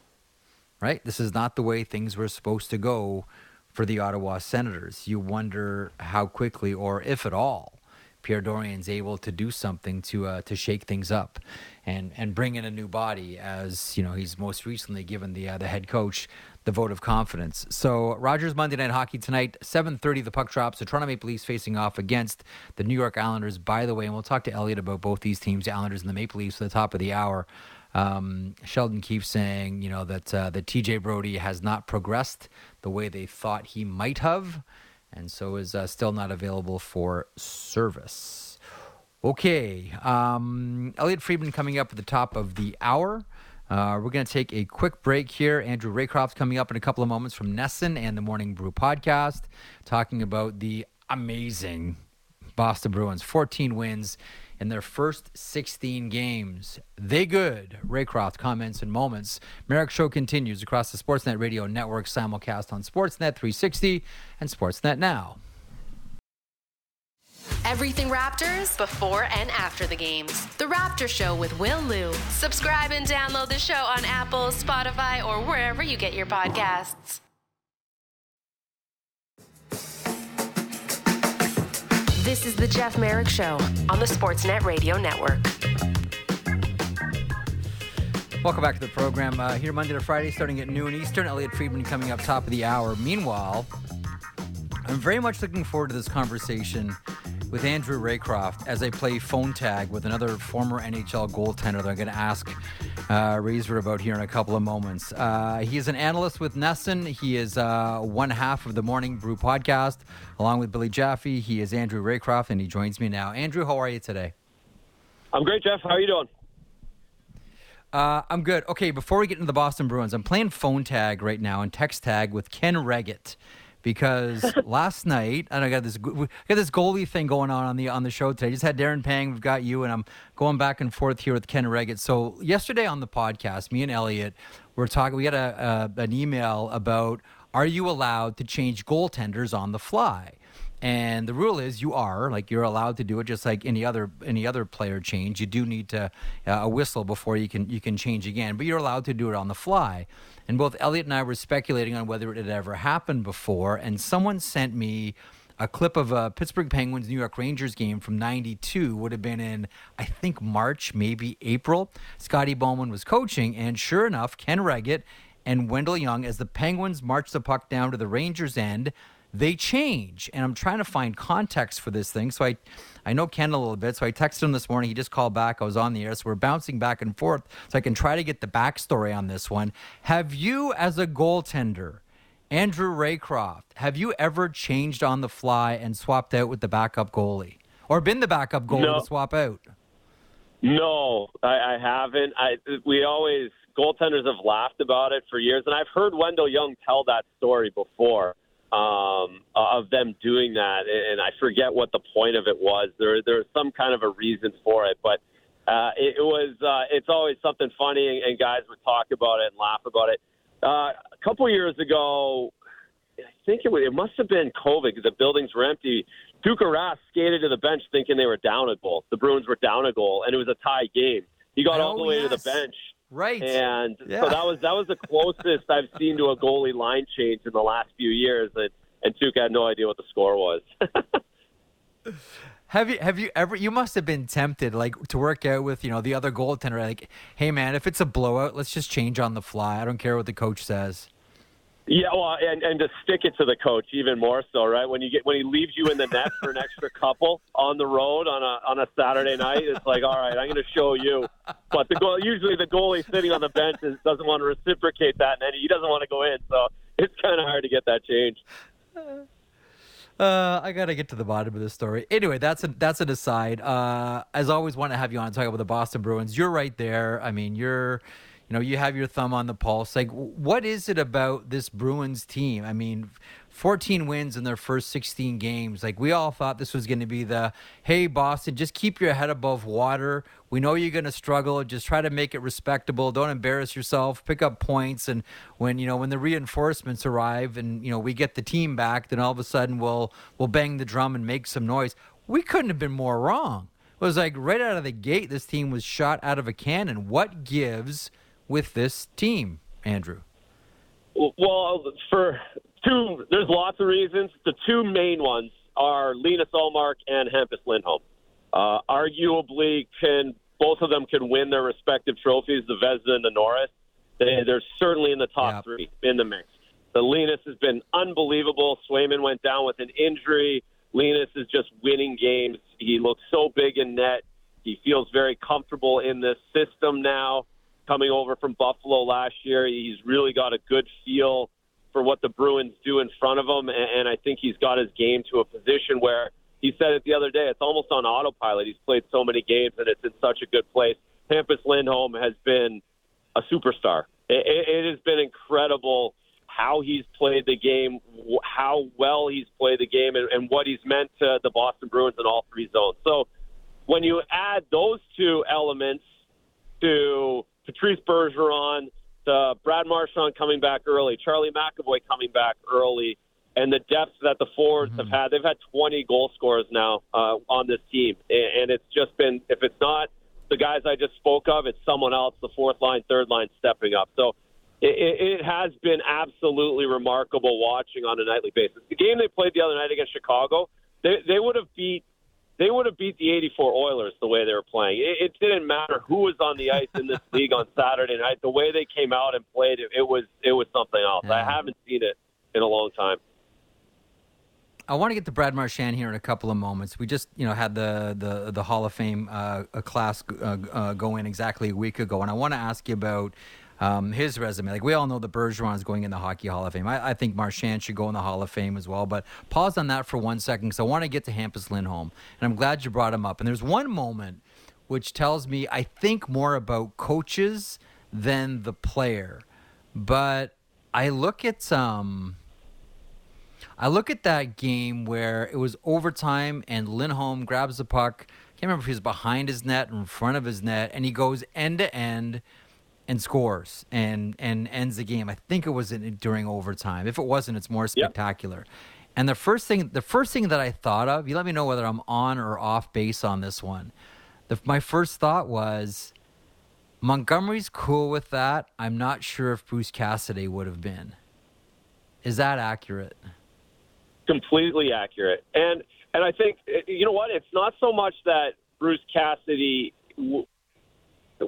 right? This is not the way things were supposed to go for the Ottawa Senators. You wonder how quickly, or if at all, Pierre Dorion's able to do something to uh, to shake things up and and bring in a new body. As you know, he's most recently given the uh, the head coach the vote of confidence. So Rogers Monday Night Hockey tonight, 7:30 the puck drops. The Toronto Maple Leafs facing off against the New York Islanders. By the way, and we'll talk to Elliotte about both these teams, the Islanders and the Maple Leafs, at the top of the hour. Um, Sheldon keeps saying, you know, that uh, that TJ Brodie has not progressed the way they thought he might have, and so is uh, still not available for service. Okay, um, Elliotte Friedman coming up at the top of the hour. Uh, we're going to take a quick break here. Andrew Raycroft coming up in a couple of moments from NESN and the Morning Brew podcast, talking about the amazing Boston Bruins. 14 wins in their first 16 games. They good. Raycroft comments in moments. Marek Show continues across the Sportsnet Radio Network simulcast on Sportsnet 360 and Sportsnet Now. Everything Raptors before and after the games. The Raptor Show with Will Lou. Subscribe and download the show on Apple, Spotify, or wherever you get your podcasts. This is the Jeff Marek Show on the Sportsnet Radio Network. Welcome back to the program. Uh, here Monday to Friday, starting at noon Eastern. Elliotte Friedman coming up top of the hour. Meanwhile, I'm very much looking forward to this conversation with Andrew Raycroft as I play phone tag with another former NHL goaltender that I'm going to ask uh, Razor about here in a couple of moments. Uh, he is an analyst with NESN. He is uh, one half of the Morning Brew podcast, along with Billy Jaffe. He is Andrew Raycroft, and he joins me now. Andrew, how are you today? I'm great, Jeff. How are you doing? Uh, I'm good. Okay, before we get into the Boston Bruins, I'm playing phone tag right now and text tag with Ken Wregget because last night and I got this we got this goalie thing going on on the on the show today. I Just had Darren Pang, we've got you, and I'm going back and forth here with Ken Wregget. So yesterday on the podcast, me and Elliotte were talking. We got a, a an email about are you allowed to change goaltenders on the fly? And the rule is you are like you're allowed to do it just like any other any other player change. You do need to uh, a whistle before you can you can change again, but you're allowed to do it on the fly. And both Elliotte and I were speculating on whether it had ever happened before. And someone sent me a clip of a Pittsburgh Penguins New York Rangers game from 92 would have been in I think March, maybe April. Scotty Bowman was coaching and sure enough, Ken Wregget and Wendell Young as the Penguins marched the puck down to the Rangers end they change. And I'm trying to find context for this thing. So I, I know Ken a little bit. So I texted him this morning. He just called back. I was on the air. So we're bouncing back and forth so I can try to get the backstory on this one. Have you, as a goaltender, Andrew Raycroft, have you ever changed on the fly and swapped out with the backup goalie? Or been the backup goalie no. to swap out? No, I, I haven't. I we always goaltenders have laughed about it for years, and I've heard Wendell Young tell that story before um, of them doing that, and I forget what the point of it was. There, there was some kind of a reason for it, but uh, it, it was. Uh, it's always something funny, and, and guys would talk about it and laugh about it. Uh, a couple years ago, I think it, was, it must have been COVID because the buildings were empty. Tuukka Rask skated to the bench thinking they were down a goal. The Bruins were down a goal, and it was a tie game. He got Oh, all the way to the bench. Right. And Yeah. so that was that was the closest I've seen to a goalie line change in the last few years, and and Tuukka had no idea what the score was. Have you have you ever you must have been tempted like to work out with, you know, the other goaltender like, "Hey man, if it's a blowout, let's just change on the fly. I don't care what the coach says." Yeah, well, and and to stick it to the coach even more so, right? When you get when he leaves you in the net for an extra couple on the road on a on a Saturday night, it's like, all right, I'm going to show you. But the goal usually the goalie sitting on the bench is, doesn't want to reciprocate that, and he doesn't want to go in, so it's kind of hard to get that change. Uh, I gotta get to the bottom of this story. Anyway, that's a, that's an aside. Uh, as always, want to have you on and talk about the Boston Bruins. You're right there. I mean, you're, you know, you have your thumb on the pulse. Like, what is it about this Bruins team? I mean, 14 wins in their first 16 games. Like, we all thought this was going to be the, hey, Boston, just keep your head above water. We know you're going to struggle. Just try to make it respectable. Don't embarrass yourself. Pick up points. And when you know when the reinforcements arrive, and you know we get the team back, then all of a sudden we'll we'll bang the drum and make some noise. We couldn't have been more wrong. It was like right out of the gate, this team was shot out of a cannon. What gives with this team, Andrew? Well, for two, there's lots of reasons. The two main ones are Linus Ullmark and Hampus Lindholm. Uh, arguably, can both of them can win their respective trophies, the Vezina and the Norris. They, they're certainly in the top Yep. three in the mix. The Linus has been unbelievable. Swayman went down with an injury. Linus is just winning games. He looks so big in net. He feels very comfortable in this system now. Coming over from Buffalo last year, he's really got a good feel for what the Bruins do in front of him, and, and I think he's got his game to a position where he said it the other day. It's almost on autopilot. He's played so many games, and it's in such a good place. Hampus Lindholm has been a superstar. It, it, it has been incredible how he's played the game, how well he's played the game, and, and what he's meant to the Boston Bruins in all three zones. So when you add those two elements to Patrice Bergeron, to Brad Marchand coming back early, Charlie McAvoy coming back early, and the depth that the forwards have had. They've had 20 goal scorers now uh, on this team, and, it's just been if it's not the guys I just spoke of, it's someone else, the fourth line, third line stepping up. So it, it, it has been absolutely remarkable watching on a nightly basis. The game they played the other night against Chicago, they, they would have beat they would have beat the 84 Oilers the way they were playing. It, it didn't matter who was on the ice in this league on Saturday night. The way they came out and played, it, it was it was something else. I haven't seen it in a long time. I want to get to Brad Marchand here in a couple of moments. We just, you know, had the the the Hall of Fame uh, class uh, uh, go in exactly a week ago, and I want to ask you about um, his resume. Like we all know the Bergeron is going in the Hockey Hall of Fame. I, I think Marchand should go in the Hall of Fame as well. But pause on that for one second because I want to get to Hampus Lindholm, and I'm glad you brought him up. And there's one moment which tells me I think more about coaches than the player, but I look at um. I look at that game where it was overtime and Lindholm grabs the puck. I can't remember if he was behind his net or in front of his net, and he goes end to end and scores and and ends the game. I think it was in, during overtime. If it wasn't, it's more spectacular. And the first thing, the first thing that I thought of, you let me know whether I'm on or off base on this one. The, my first thought was Montgomery's cool with that. I'm not sure if Bruce Cassidy would have been. Is that accurate? completely accurate. And and I think you know what? It's not so much that Bruce Cassidy w-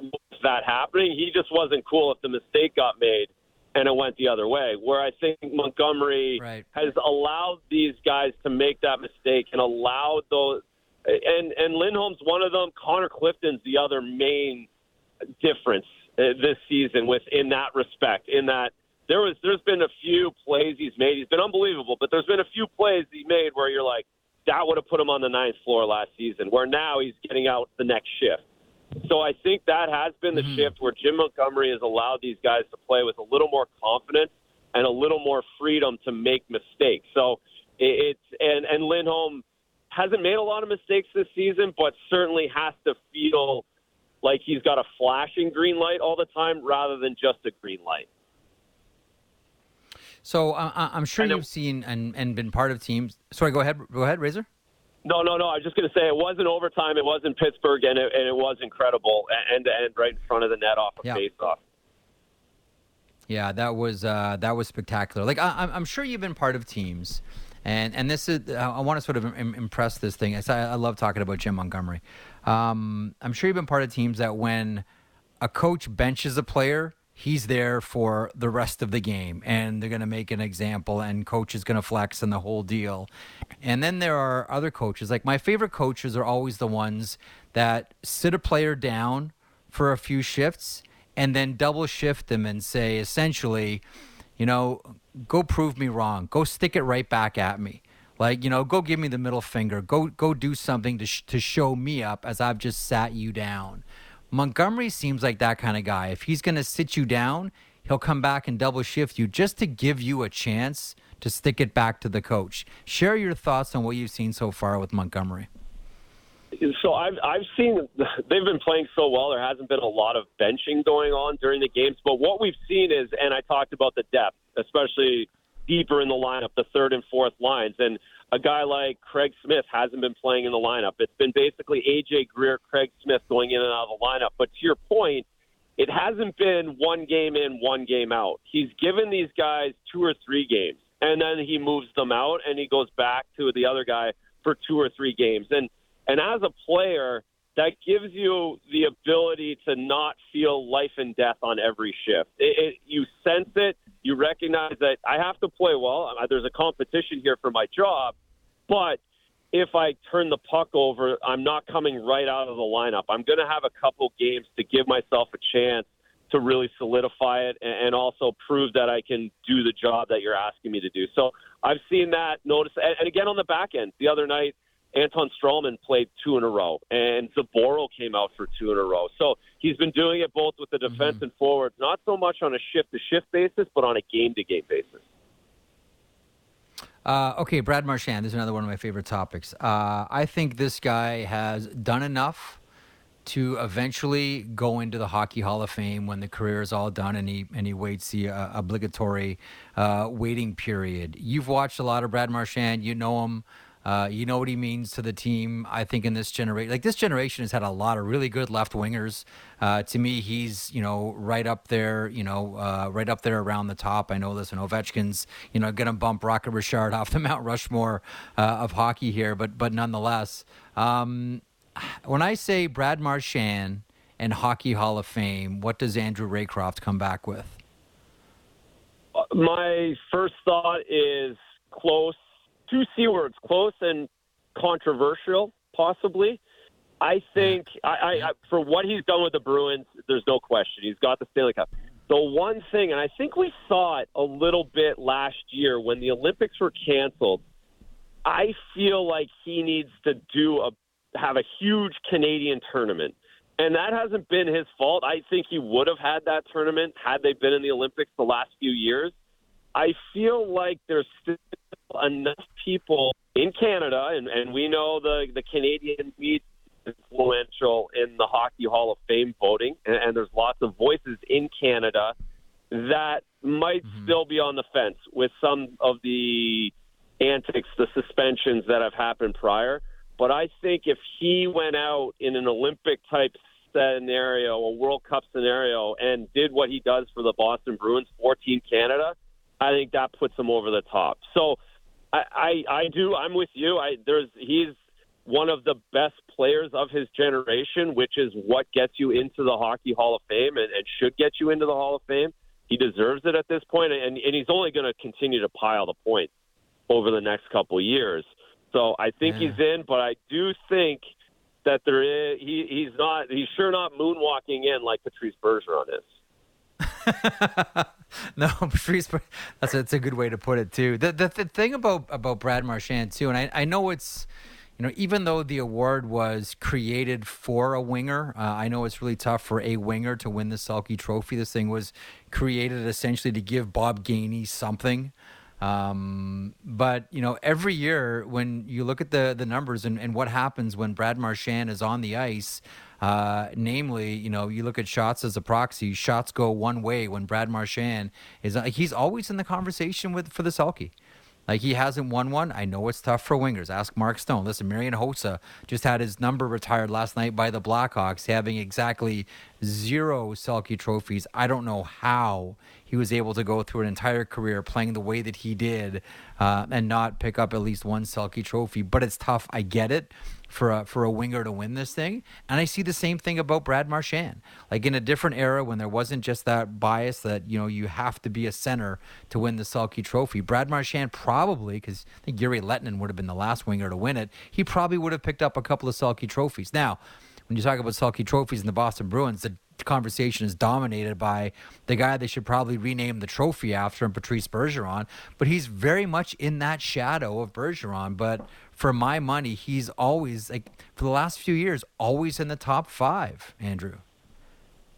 was that happening. He just wasn't cool if the mistake got made and it went the other way. Where I think Montgomery Right. has allowed these guys to make that mistake and allowed those. And and Lindholm's one of them. Connor Clifton's the other main difference uh, this season with in that respect. In that there was there's been a few plays he's made. He's been unbelievable, but there's been a few plays he made where you're like, that would have put him on the ninth floor last season. Where now he's getting out the next shift. So I think that has been the shift where Jim Montgomery has allowed these guys to play with a little more confidence and a little more freedom to make mistakes. So it's and and Lindholm hasn't made a lot of mistakes this season, but certainly has to feel like he's got a flashing green light all the time rather than just a green light. So uh, I'm sure you've seen and, and been part of teams. Sorry, go ahead. Go ahead, Razor. No, no, no. I was just going to say it wasn't overtime. It was in Pittsburgh, and it, and it was incredible, end to end, right in front of the net off a yeah. face-off. Yeah, that was uh, that was spectacular. Like I, I'm sure you've been part of teams, and and this is I want to sort of impress this thing. I, I love talking about Jim Montgomery. Um, I'm sure you've been part of teams that when a coach benches a player, he's there for the rest of the game and they're going to make an example and coach is going to flex and the whole deal. And then there are other coaches. Like my favorite coaches are always the ones that sit a player down for a few shifts and then double shift them and say essentially you know go prove me wrong. Go stick it right back at me. Like you know go give me the middle finger. Go go do something to sh- to show me up as I've just sat you down Montgomery seems like that kind of guy. If he's going to sit you down, he'll come back and double shift you just to give you a chance to stick it back to the coach. Share your thoughts on what you've seen so far with Montgomery. So I've I've seen they've been playing so well. There hasn't been a lot of benching going on during the games, but what we've seen is, and I talked about the depth, especially deeper in the lineup, the third and fourth lines, and a guy like Craig Smith hasn't been playing in the lineup. It's been basically AJ Greer, Craig Smith going in and out of the lineup. But to your point, it hasn't been one game in, one game out. He's given these guys two or three games, and then he moves them out and he goes back to the other guy for two or three games. And and as a player, that gives you the ability to not feel life and death on every shift. It, it, you sense it. You recognize that I have to play well. There's a competition here for my job, but if I turn the puck over, I'm not coming right out of the lineup. I'm going to have a couple games to give myself a chance to really solidify it and also prove that I can do the job that you're asking me to do. So I've seen that notice, and again on the back end the other night Anton Stralman played two in a row, and Zboril came out for two in a row. So he's been doing it both with the mm-hmm. defense mm-hmm. and forwards, not so much on a shift to shift basis, but on a game to game basis. Uh, okay, Brad Marchand. This is another one of my favorite topics. Uh, I think this guy has done enough to eventually go into the Hockey Hall of Fame when the career is all done and he and he waits the uh, obligatory uh, waiting period. You've watched a lot of Brad Marchand. You know him. Uh, you know what he means to the team. I think in this generation, like this generation has had a lot of really good left wingers. Uh, to me, he's you know right up there, you know, uh, right up there around the top. I know this, and Ovechkin's you know going to bump Rocket Richard off the Mount Rushmore uh, of hockey here, but but nonetheless, um, when I say Brad Marchand and Hockey Hall of Fame, what does Andrew Raycroft come back with? My first thought is close two C words, close and controversial, possibly. I think I, I, I, for what he's done with the Bruins, there's no question. He's got the Stanley Cup. The one thing, and I think we saw it a little bit last year when the Olympics were canceled. I feel like he needs to do a have a huge Canadian tournament. And that hasn't been his fault. I think he would have had that tournament had they been in the Olympics the last few years. I feel like there's still enough people in Canada, and, and we know the the Canadian media is influential in the Hockey Hall of Fame voting, and, and there's lots of voices in Canada that might mm-hmm. still be on the fence with some of the antics, the suspensions that have happened prior. But I think if he went out in an Olympic type scenario, a World Cup scenario, and did what he does for the Boston Bruins for Team Canada, I think that puts him over the top. So I, I, I do. I'm with you. I there's he's one of the best players of his generation, which is what gets you into the Hockey Hall of Fame and, and should get you into the Hall of Fame. He deserves it at this point, and, and he's only going to continue to pile the points over the next couple of years. So I think yeah. he's in, but I do think that there is he, he's not he's sure not moonwalking in like Patrice Bergeron is. no, Patrice. That's a, that's a good way to put it too. The, the the thing about about Brad Marchand too, and I I know it's you know, even though the award was created for a winger, uh, I know it's really tough for a winger to win the Selke Trophy. This thing was created essentially to give Bob Gainey something. Um, but you know, every year when you look at the the numbers and, and what happens when Brad Marchand is on the ice, uh, namely, you know, you look at shots as a proxy. Shots go one way when Brad Marchand is. Uh, he's always in the conversation with for the Selke. Like he hasn't won one. I know it's tough for wingers. Ask Mark Stone. Listen, Marian Hossa just had his number retired last night by the Blackhawks, having exactly zero Selke trophies. I don't know how he was able to go through an entire career playing the way that he did uh, and not pick up at least one Selke trophy. But it's tough. I get it for a, for a winger to win this thing. And I see the same thing about Brad Marchand. Like in a different era when there wasn't just that bias that, you know, you have to be a center to win the Selke trophy. Brad Marchand probably, because I think Jere Lehtinen would have been the last winger to win it, he probably would have picked up a couple of Selke trophies. Now, when you talk about Selke trophies in the Boston Bruins, the conversation is dominated by the guy they should probably rename the trophy after him, Patrice Bergeron. But he's very much in that shadow of Bergeron. But for my money, he's always like for the last few years, always in the top five. Andrew.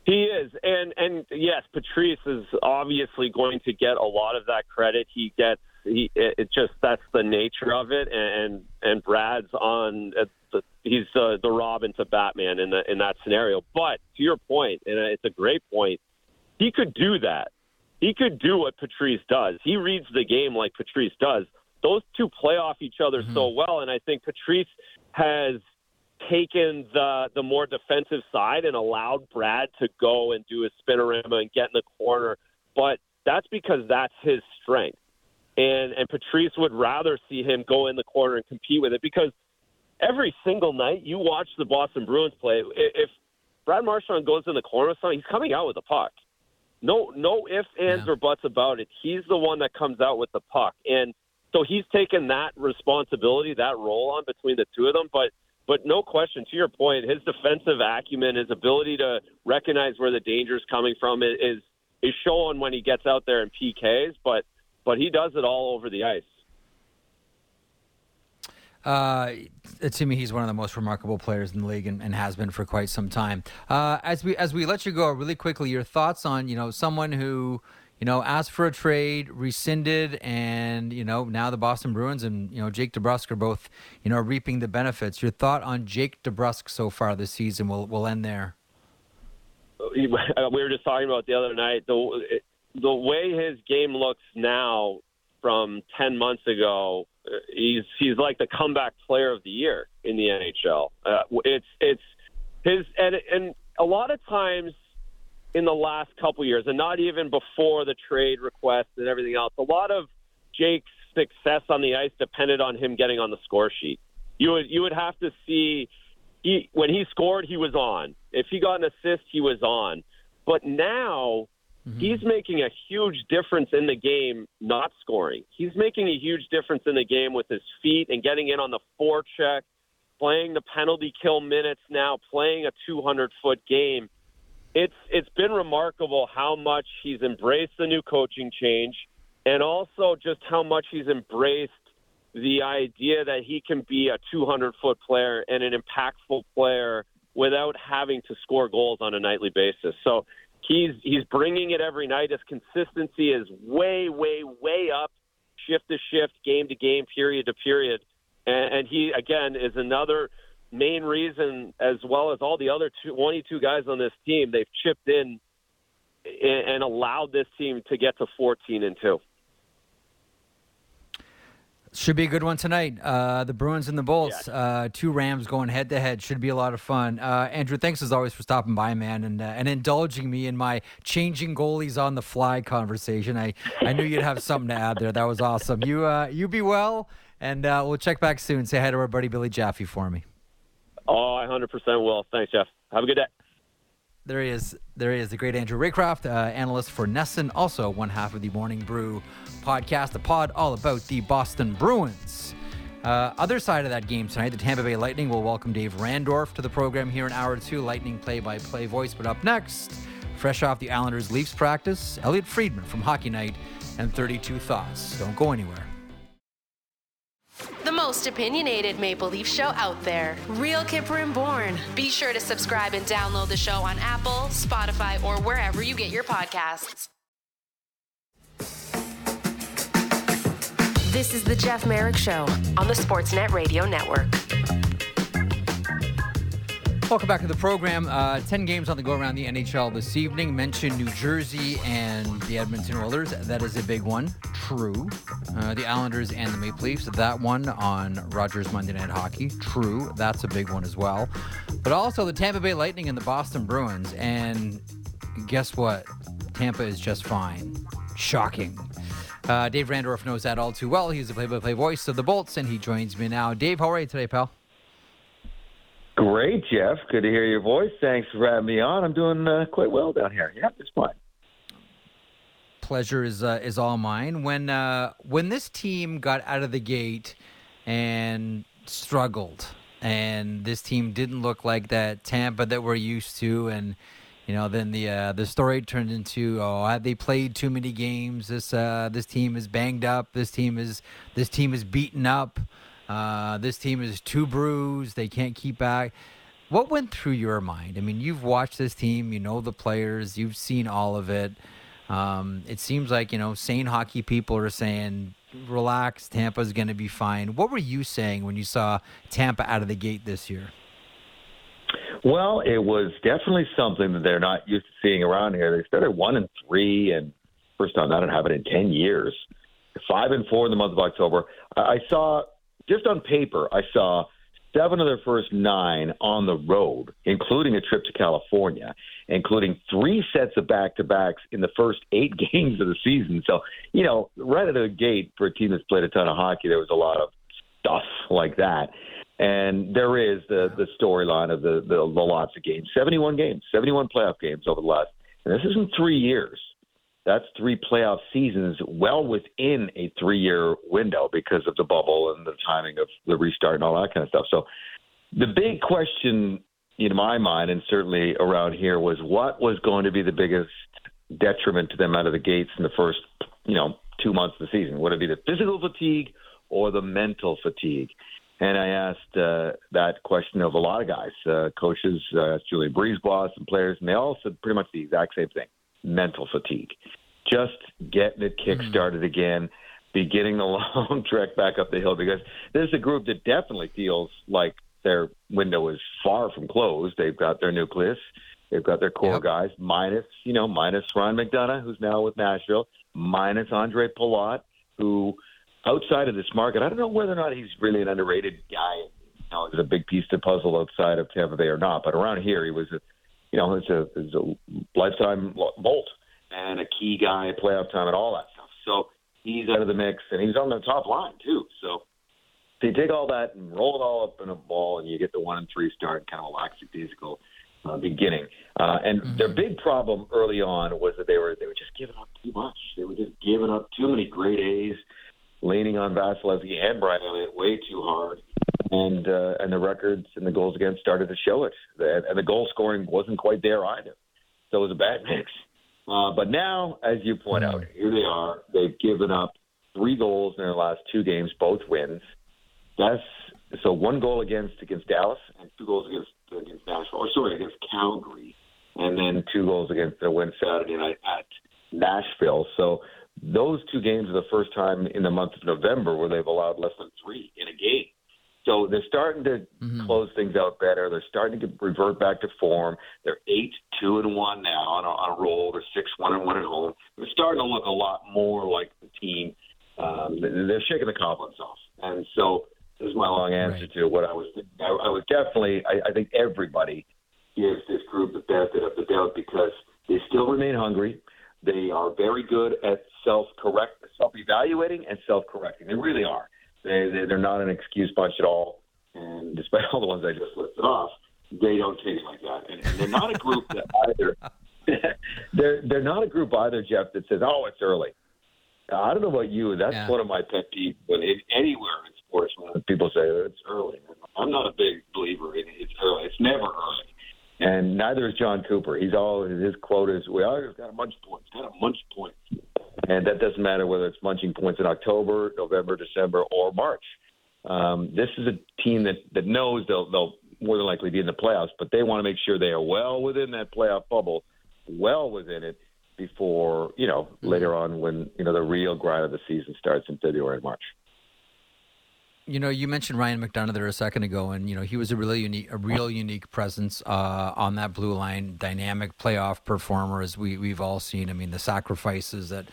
He is, and and yes, Patrice is obviously going to get a lot of that credit. He gets he it just that's the nature of it, and and Brad's on the, he's the the Robin to Batman in the in that scenario. But to your point, and it's a great point, he could do that. He could do what Patrice does. He reads the game like Patrice does those two play off each other mm-hmm. so well, and I think Patrice has taken the the more defensive side and allowed Brad to go and do a spinorama and get in the corner. But that's because that's his strength. And and Patrice would rather see him go in the corner and compete with it because every single night you watch the Boston Bruins play. If Brad Marchand goes in the corner, with something he's coming out with the puck. No, no ifs, ands, yeah. or buts about it. He's the one that comes out with the puck, and so he's taken that responsibility, that role on between the two of them. But but no question, to your point, his defensive acumen, his ability to recognize where the danger is coming from is is shown when he gets out there in PKs. But but he does it all over the ice. Uh, to me, he's one of the most remarkable players in the league and, and has been for quite some time. Uh, as we as we let you go, really quickly, your thoughts on you know someone who you know, asked for a trade, rescinded, and you know now the Boston Bruins and you know Jake DeBrusk are both you know reaping the benefits. Your thought on Jake DeBrusk so far this season? We'll we'll end there. We were just talking about the other night the the way his game looks now from ten months ago. He's he's like the comeback player of the year in the NHL. Uh, it's it's his and and a lot of times in the last couple years, and not even before the trade request and everything else. A lot of Jake's success on the ice depended on him getting on the score sheet. You would you would have to see he, when he scored, he was on. If he got an assist, he was on. But now mm-hmm. he's making a huge difference in the game, not scoring. He's making a huge difference in the game with his feet and getting in on the forecheck, playing the penalty kill minutes now, playing a 200 foot game it's it's been remarkable how much he's embraced the new coaching change, and also just how much he's embraced the idea that he can be a 200 foot player and an impactful player without having to score goals on a nightly basis. So he's he's bringing it every night. His consistency is way, way, way up, shift to shift, game to game, period to period, and, and he again is another main reason, as well as all the other 22 guys on this team, they've chipped in and allowed this team to get to 14 and 2. Should be a good one tonight. Uh, the Bruins and the Bolts, yeah. uh, two Rams going head to head. Should be a lot of fun. Uh, Andrew, thanks as always for stopping by, man, and uh, and indulging me in my changing goalies on the fly conversation. I, I knew you'd have something to add there. That was awesome. You uh, you be well, and uh, we'll check back soon. Say hi to our buddy Billy Jaffe for me. Oh, I 100% will. Thanks, Jeff. Have a good day. There he is. There he is, the great Andrew Raycroft, uh, analyst for NESN, also one half of the Morning Brew podcast, a pod all about the Boston Bruins. Uh, other side of that game tonight, the Tampa Bay Lightning will welcome Dave Randorf to the program here in hour two. Lightning play-by-play voice, but up next, fresh off the Islanders Leafs practice, Elliotte Friedman from Hockey Night and 32 Thoughts. Don't go anywhere most opinionated Maple Leaf show out there, Real Kyper and Bourne. Be sure to subscribe and download the show on Apple, Spotify, or wherever you get your podcasts. This is the Jeff Marek Show on the Sportsnet Radio Network. Welcome back to the program. Uh, 10 games on the go around the NHL this evening. Mentioned New Jersey and the Edmonton Oilers. That is a big one. True. Uh, the Islanders and the Maple Leafs. That one on Rogers Monday Night Hockey. True. That's a big one as well. But also the Tampa Bay Lightning and the Boston Bruins. And guess what? Tampa is just fine. Shocking. Uh, Dave Randorf knows that all too well. He's the play-by-play voice of the Bolts, and he joins me now. Dave, how are you today, pal? Great, Jeff. Good to hear your voice. Thanks for having me on. I'm doing uh, quite well down here. Yeah, it's fine. Pleasure is uh, is all mine. When uh, when this team got out of the gate and struggled, and this team didn't look like that Tampa that we're used to, and you know, then the uh, the story turned into oh, have they played too many games? This uh, this team is banged up. This team is this team is beaten up. Uh, this team is too bruised. They can't keep back. What went through your mind? I mean, you've watched this team. You know the players. You've seen all of it. Um, it seems like you know sane hockey people are saying, "Relax, Tampa's going to be fine." What were you saying when you saw Tampa out of the gate this year? Well, it was definitely something that they're not used to seeing around here. They started one and three, and first time don't have it in ten years. Five and four in the month of October. I saw just on paper, I saw seven of their first nine on the road, including a trip to California, including three sets of back to backs in the first eight games of the season. So, you know, right out of the gate for a team that's played a ton of hockey, there was a lot of stuff like that. And there is the the storyline of the, the the lots of games, seventy one games, seventy one playoff games over the last, and this isn't three years that's three playoff seasons well within a three year window because of the bubble and the timing of the restart and all that kind of stuff. So the big question in my mind and certainly around here was what was going to be the biggest detriment to them out of the gates in the first, you know, two months of the season? Would it be the physical fatigue or the mental fatigue? And I asked uh, that question of a lot of guys, uh, coaches, uh, Julien BriseBois, and players, and they all said pretty much the exact same thing mental fatigue. Just getting it kick started mm-hmm. again, beginning the long trek back up the hill because this is a group that definitely feels like their window is far from closed. They've got their nucleus, they've got their core yep. guys, minus you know minus Ryan McDonagh, who's now with Nashville, minus Andre Palat, who outside of this market, I don't know whether or not he's really an underrated guy. You know, is a big piece to puzzle outside of Tampa Bay or not. But around here, he was a you know, it's a, it's a lifetime bolt and a key guy, playoff time, and all that stuff. So he's out of the mix, and he's on the top line too. So they take all that and roll it all up in a ball, and you get the one and three start, kind of a lackadaisical uh, beginning. Uh, and mm-hmm. their big problem early on was that they were they were just giving up too much. They were just giving up too many great A's, leaning on Vasilevskiy and Brian Elliott way too hard and uh, and the records and the goals against started to show it. And the goal scoring wasn't quite there either. So it was a bad mix. Uh, but now, as you point out, here they are. They've given up three goals in their last two games, both wins. That's so one goal against against Dallas and two goals against against Nashville, or sorry, against Calgary, and then two goals against the win Saturday night at Nashville. So those two games are the first time in the month of November where they've allowed less than three in a game. So they're starting to mm-hmm. close things out better. They're starting to get, revert back to form. They're eight two and one now on a, on a roll. They're six one and one at home. They're starting to look a lot more like the team. Um, they're shaking the cobwebs off, and so this is my long answer right. to what I was. I, I was definitely. I, I think everybody gives this group the benefit of the doubt because they still remain hungry. They are very good at self correct, self evaluating, and self correcting. They really are. They, they they're not an excuse bunch at all. And despite all the ones I just listed off, they don't take it like that. And, and they're not a group that either. they're they're not a group either, Jeff, that says, "Oh, it's early." I don't know about you. That's yeah. one of my pet peeves. When it, anywhere in sports, when people say oh, it's early, I'm not a big believer in it's early. It's never early. And neither is Jon Cooper. He's all his quote is, "We always got a munch points, got a munch points." And that doesn't matter whether it's munching points in October, November, December, or March. Um, this is a team that, that knows they'll, they'll more than likely be in the playoffs, but they want to make sure they are well within that playoff bubble, well within it before, you know, mm-hmm. later on when, you know, the real grind of the season starts in February and March. You know, you mentioned Ryan McDonagh there a second ago, and you know he was a really unique, a real unique presence uh, on that blue line, dynamic playoff performer, as we we've all seen. I mean, the sacrifices that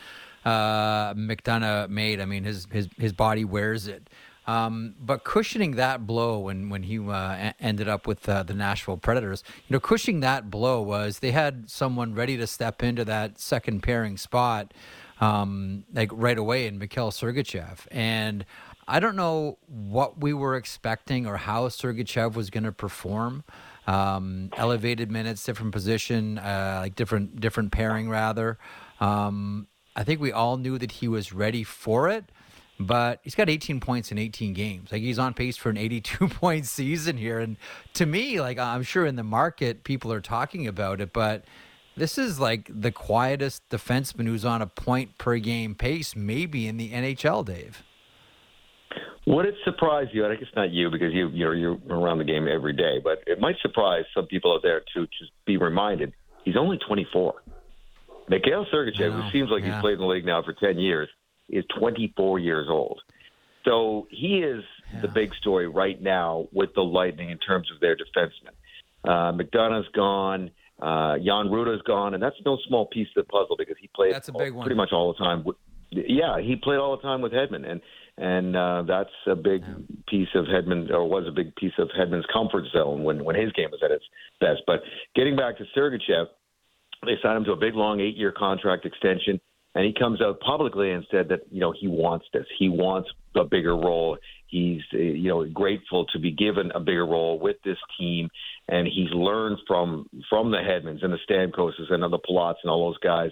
uh, McDonagh made. I mean, his his his body wears it. Um, but cushioning that blow when when he uh, ended up with uh, the Nashville Predators, you know, cushioning that blow was they had someone ready to step into that second pairing spot, um, like right away in Mikhail Sergachev, and I don't know what we were expecting or how Sergachev was going to perform. Um, elevated minutes, different position, uh, like different different pairing rather. Um, I think we all knew that he was ready for it but he's got 18 points in 18 games. Like he's on pace for an 82 point season here. And to me, like I'm sure in the market people are talking about it, but this is like the quietest defenseman who's on a point per game pace, maybe in the NHL, Dave. Would it surprise you? I guess not you because you you're, you're around the game every day, but it might surprise some people out there to just be reminded he's only 24. Mikhail Sergachev, who seems like yeah. he's played in the league now for 10 years, is 24 years old. So he is yeah. the big story right now with the Lightning in terms of their defensemen. Uh, McDonagh's gone. Uh, Jan Rutta's gone, and that's no small piece of the puzzle because he played that's a big all, pretty much all the time. With, yeah, he played all the time with Hedman, and and uh, that's a big yeah. piece of Hedman, or was a big piece of Hedman's comfort zone when when his game was at its best. But getting back to Sergachev, they signed him to a big long eight year contract extension and he comes out publicly and said that you know he wants this. He wants a bigger role. He's uh, you know grateful to be given a bigger role with this team, and he's learned from from the Hedmans and the Stamkoses and the Palats and all those guys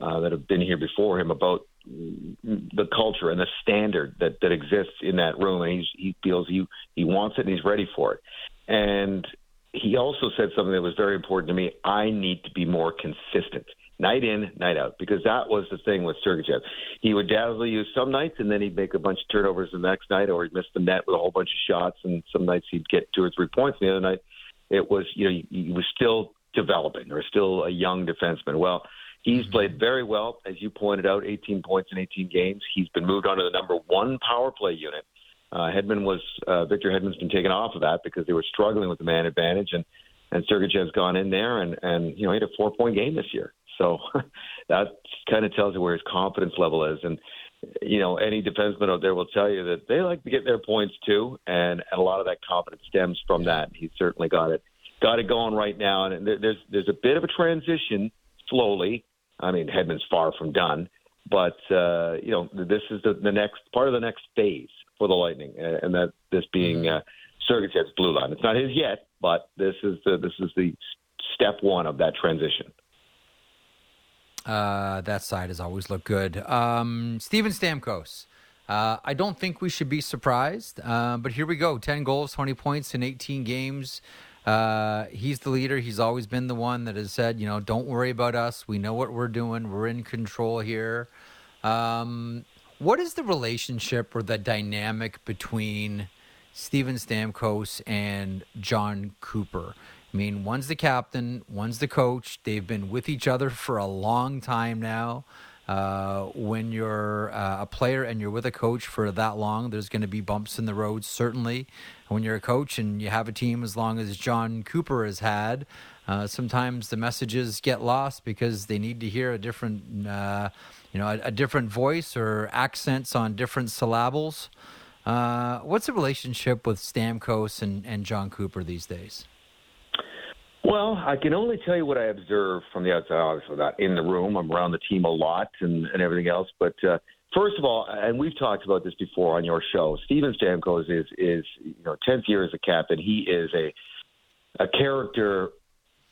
uh, that have been here before him about the culture and the standard that that exists in that room, and he's, he feels he he wants it and he's ready for it. And he also said something that was very important to me. I need to be more consistent night in, night out, because that was the thing with Sergachev. He would dazzle you some nights, and then he'd make a bunch of turnovers the next night, or he'd miss the net with a whole bunch of shots, and some nights he'd get two or three points. And the other night, it was you know he, he was still developing or still a young defenseman. Well, he's mm-hmm. played very well, as you pointed out, 18 points in 18 games. He's been moved on to the number one power play unit. Uh, Hedman was uh, Victor Hedman's been taken off of that because they were struggling with the man advantage, and and Sergachev's gone in there and and you know he had a four point game this year. So that kind of tells you where his confidence level is. And, you know, any defenseman out there will tell you that they like to get their points too. And, and a lot of that confidence stems from that. He's certainly got it, got it going right now. And there's, there's a bit of a transition slowly. I mean, Hedman's far from done, but, uh, you know, this is the, the next part of the next phase for the Lightning. And that this being, mm-hmm. uh, Sergachev's blue line. It's not his yet, but this is the, this is the step one of that transition. Uh, that side has always looked good. Um, Steven Stamkos. Uh, I don't think we should be surprised, uh, but here we go 10 goals, 20 points in 18 games. Uh, he's the leader. He's always been the one that has said, you know, don't worry about us. We know what we're doing. We're in control here. Um, what is the relationship or the dynamic between Steven Stamkos and Jon Cooper? I mean, one's the captain, one's the coach. They've been with each other for a long time now. Uh, when you're uh, a player and you're with a coach for that long, there's going to be bumps in the road, certainly. When you're a coach and you have a team as long as Jon Cooper has had, uh, sometimes the messages get lost because they need to hear a different, uh, you know, a, a, different voice or accents on different syllables. Uh, what's the relationship with Stamkos and, and Jon Cooper these days? Well, I can only tell you what I observe from the outside. Obviously, not in the room. I'm around the team a lot and, and everything else. But uh, first of all, and we've talked about this before on your show. Steven Stamkos is is you know tenth year as a captain. He is a a character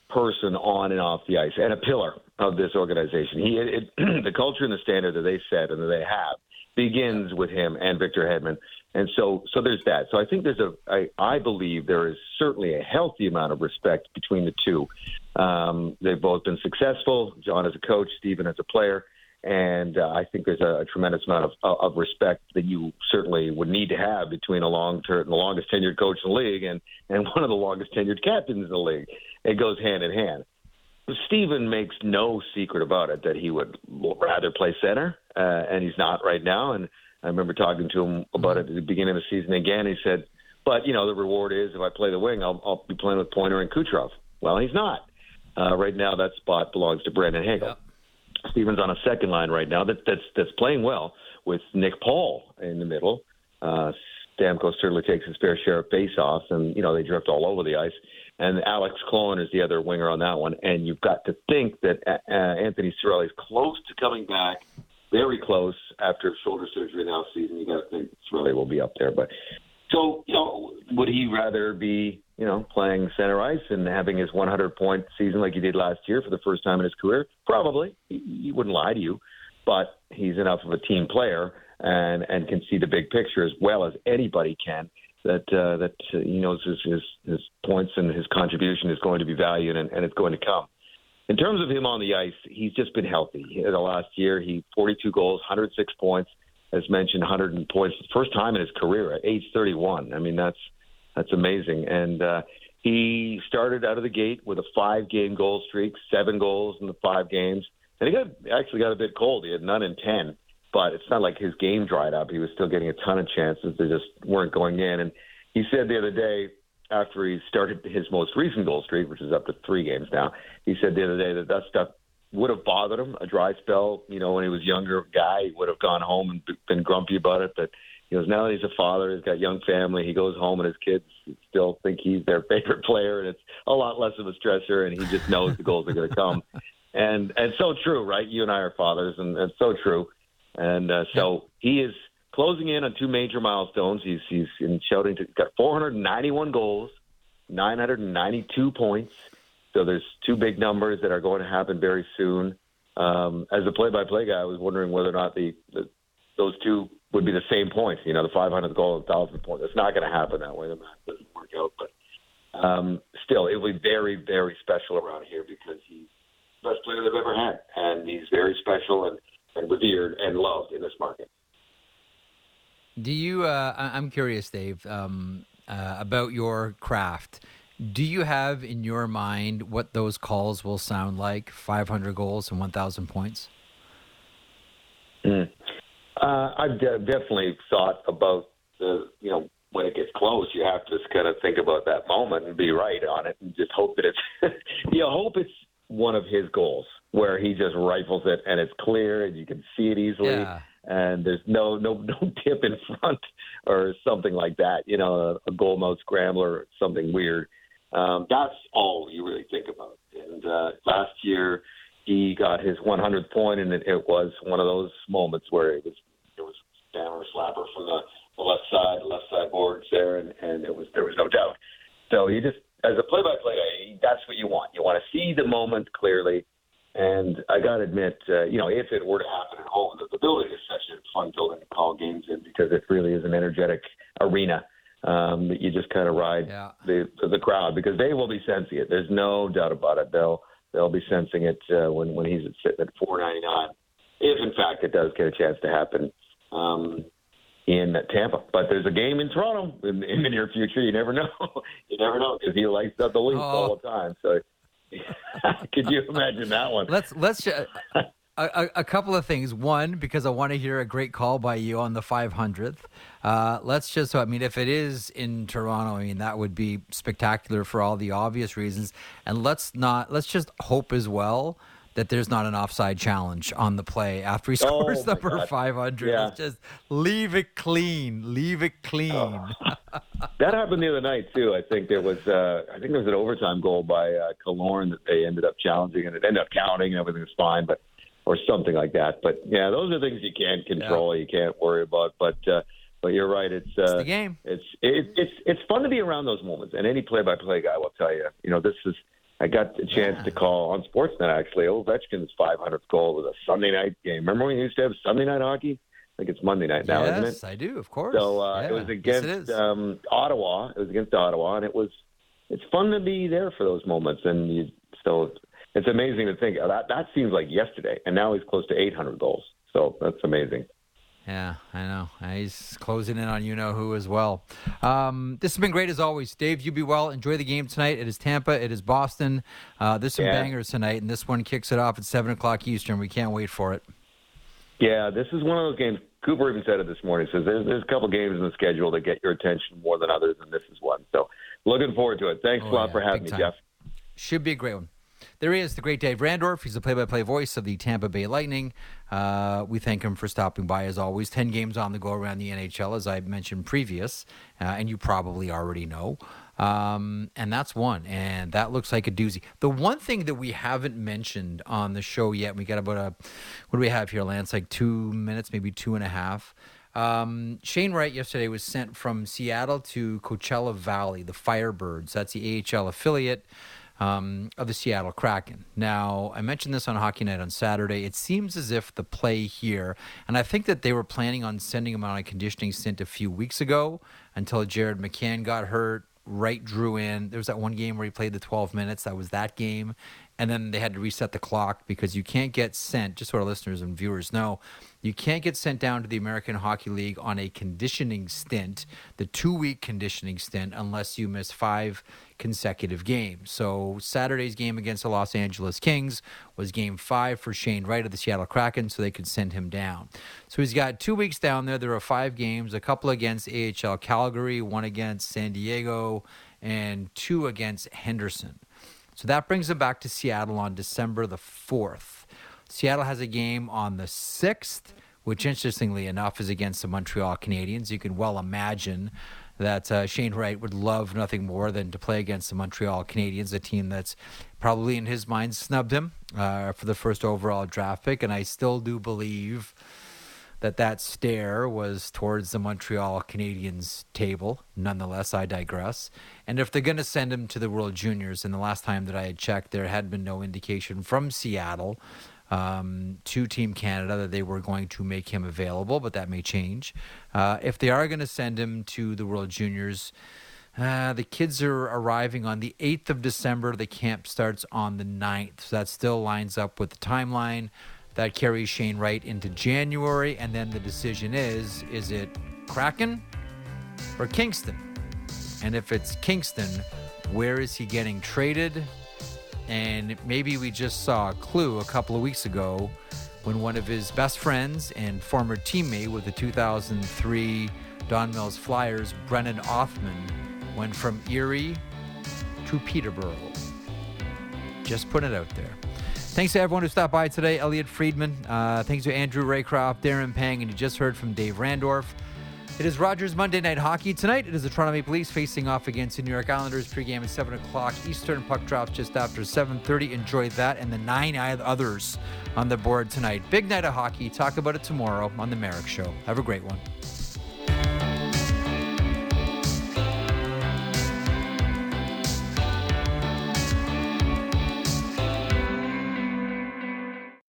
person on and off the ice and a pillar of this organization. He it, the culture and the standard that they set and that they have begins with him and Victor Hedman. And so, so there's that. So I think there's a, I, I believe there is certainly a healthy amount of respect between the two. Um, they've both been successful. Jon as a coach, Steven as a player, And uh, I think there's a, a tremendous amount of, of respect that you certainly would need to have between a long term, the longest tenured coach in the league and, and one of the longest tenured captains in the league. It goes hand in hand. Steven makes no secret about it that he would rather play center, uh, and he's not right now. And I remember talking to him about it at the beginning of the season again. He said, "But you know, the reward is if I play the wing, I'll, I'll be playing with Pointer and Kucherov." Well, he's not. Uh, right now, that spot belongs to Brandon Hagel. Yep. Steven's on a second line right now that, that's that's playing well with Nick Paul in the middle. Uh, Stamkos certainly takes his fair share of face-offs, and you know they drift all over the ice. And Alex Killorn is the other winger on that one. And you've got to think that uh, Anthony Cirelli is close to coming back, very close after shoulder surgery now season. You got to think Cirelli will be up there. But so you know, would he rather be you know, playing center ice and having his 100 point season like he did last year for the first time in his career? Probably. He, he wouldn't lie to you, but he's enough of a team player and and can see the big picture as well as anybody can. That uh, that uh, he knows his, his his points and his contribution is going to be valued and, and it's going to come. In terms of him on the ice, he's just been healthy. In the last year, he 42 goals, 106 points. As mentioned, 100 points, first time in his career at age 31. I mean, that's that's amazing. And uh, he started out of the gate with a five-game goal streak, seven goals in the five games, and he got actually got a bit cold. He had none in ten, but it's not like his game dried up. He was still getting a ton of chances. They just weren't going in. And he said the other day after he started his most recent goal streak, which is up to three games now, he said the other day that that stuff would have bothered him. A dry spell, you know, when he was younger guy, he would have gone home and been grumpy about it. But he goes, now that he's a father, he's got a young family, he goes home and his kids still think he's their favorite player, and it's a lot less of a stressor, and he just knows the goals are going to come. And and so true, right? You and I are fathers, and, and so true. And uh, so he is closing in on two major milestones. He's he's in shouting to got 491 goals, 992 points. So there's two big numbers that are going to happen very soon. Um, as a play-by-play guy, I was wondering whether or not the, the those two would be the same points. You know, the 500 goal, 1,000 points. It's not going to happen that way. The math doesn't work out. But um, still, it will be very, very special around here because he's the best player they've ever had. And he's very special and, and revered and loved in this market. Do you, uh, I'm curious, Dave, um, uh, about your craft. Do you have in your mind what those calls will sound like 500 goals and 1,000 points? Mm. Uh, I've de- definitely thought about the, you know, when it gets close, you have to just kind of think about that moment and be right on it, and just hope that it's, you know, hope it's one of his goals where he just rifles it and it's clear and you can see it easily. Yeah. And there's no no no tip in front or something like that, you know, a, a goal mouth scrambler, or something weird. Um, that's all you really think about. And uh, last year, he got his 100th point, and it, it was one of those moments where it was it was Stammer slapper from the, the left side, the left side boards there, and, and it was there was no doubt. So he just as a play-by-play that's what you want. You want to see the moment clearly. And I got to admit, uh, you know, if it were to happen at home, the, the building is such a fun building to call games in because it really is an energetic arena um, that you just kind of ride yeah. the the crowd because they will be sensing it. There's no doubt about it. They'll they'll be sensing it uh, when when he's sitting at 4.99, if in fact it does get a chance to happen um, in Tampa. But there's a game in Toronto in, in the near future. You never know. you never know because he lights up the Leafs oh. all the time. So. Could you imagine that one? Let's let's uh, a, a, couple of things. One, because I want to hear a great call by you on the 500th. Uh, let's just, So, I mean, if it is in Toronto, I mean, that would be spectacular for all the obvious reasons. And let's not, let's just hope as well that there's not an offside challenge on the play after he scores oh number God. 500. Yeah. just leave it clean. Leave it clean. Oh. that happened the other night, too. I think there was, uh, I think there was an overtime goal by uh, Killorn that they ended up challenging, and it ended up counting, and everything was fine. But or something like that. But yeah, those are things you can't control. Yeah. You can't worry about. But uh, but you're right. It's, uh, it's the game. It's it, it's it's fun to be around those moments. And any play-by-play guy will tell you. You know, this is. I got the chance yeah. to call on Sportsnet actually. Ovechkin's 500th goal was a Sunday night game. Remember when you used to have Sunday night hockey? I think it's Monday night now, yes, isn't it? Yes, I do, of course. So uh, yeah. it was against yes, it um, Ottawa. It was against Ottawa, and it was it's fun to be there for those moments. And you, so it's amazing to think that that seems like yesterday, and now he's close to 800 goals. So that's amazing. Yeah, I know. He's closing in on you know who as well. Um, this has been great as always, Dave. You be well. Enjoy the game tonight. It is Tampa. It is Boston. Uh, there's some yeah. bangers tonight, and this one kicks it off at seven o'clock Eastern. We can't wait for it. Yeah, this is one of those games. Cooper even said it this morning. Says there's, there's a couple games in the schedule that get your attention more than others, and this is one. So looking forward to it. Thanks oh, a lot yeah, for having me, time. Jeff. Should be a great one. There he is, the great Dave Randorf. He's the play-by-play voice of the Tampa Bay Lightning. Uh, we thank him for stopping by as always. Ten games on the go around the NHL, as I mentioned previous, uh, and you probably already know. Um, and that's one, and that looks like a doozy. The one thing that we haven't mentioned on the show yet, we got about a what do we have here, Lance? Like two minutes, maybe two and a half. Um, Shane Wright yesterday was sent from Seattle to Coachella Valley, the Firebirds. That's the AHL affiliate um, of the Seattle Kraken. Now, I mentioned this on Hockey Night on Saturday. It seems as if the play here, and I think that they were planning on sending him on a conditioning stint a few weeks ago until Jared McCann got hurt. Wright drew in. There was that one game where he played the 12 minutes. That was that game. And then they had to reset the clock because you can't get sent, just so our listeners and viewers know, you can't get sent down to the American Hockey League on a conditioning stint, the two week conditioning stint, unless you miss five consecutive games. So Saturday's game against the Los Angeles Kings was game five for Shane Wright of the Seattle Kraken, so they could send him down. So he's got two weeks down there. There are five games, a couple against AHL Calgary, one against San Diego, and two against Henderson. So that brings him back to Seattle on December the 4th. Seattle has a game on the 6th, which interestingly enough is against the Montreal Canadiens. You can well imagine that uh, Shane Wright would love nothing more than to play against the Montreal Canadiens, a team that's probably in his mind snubbed him uh, for the first overall draft pick. And I still do believe that that stare was towards the Montreal Canadiens table. Nonetheless, I digress. And if they're going to send him to the World Juniors, and the last time that I had checked, there had been no indication from Seattle um, to Team Canada that they were going to make him available, but that may change. Uh, if they are going to send him to the World Juniors, uh, the kids are arriving on the 8th of December. The camp starts on the 9th. So that still lines up with the timeline. That carries Shane Wright into January. And then the decision is is it Kraken or Kingston? And if it's Kingston, where is he getting traded? And maybe we just saw a clue a couple of weeks ago when one of his best friends and former teammate with the 2003 Don Mills Flyers, Brennan Othmann, went from Erie to Peterborough. Just put it out there. Thanks to everyone who stopped by today. Elliotte Friedman. Uh, thanks to Andrew Raycroft, Darren Pang, and you just heard from Dave Randorf. It is Rogers Monday Night Hockey. Tonight, it is the Toronto Maple Leafs facing off against the New York Islanders. Pregame at 7 o'clock Eastern. Puck drops just after 7.30. Enjoy that and the nine others on the board tonight. Big night of hockey. Talk about it tomorrow on The Marek Show. Have a great one.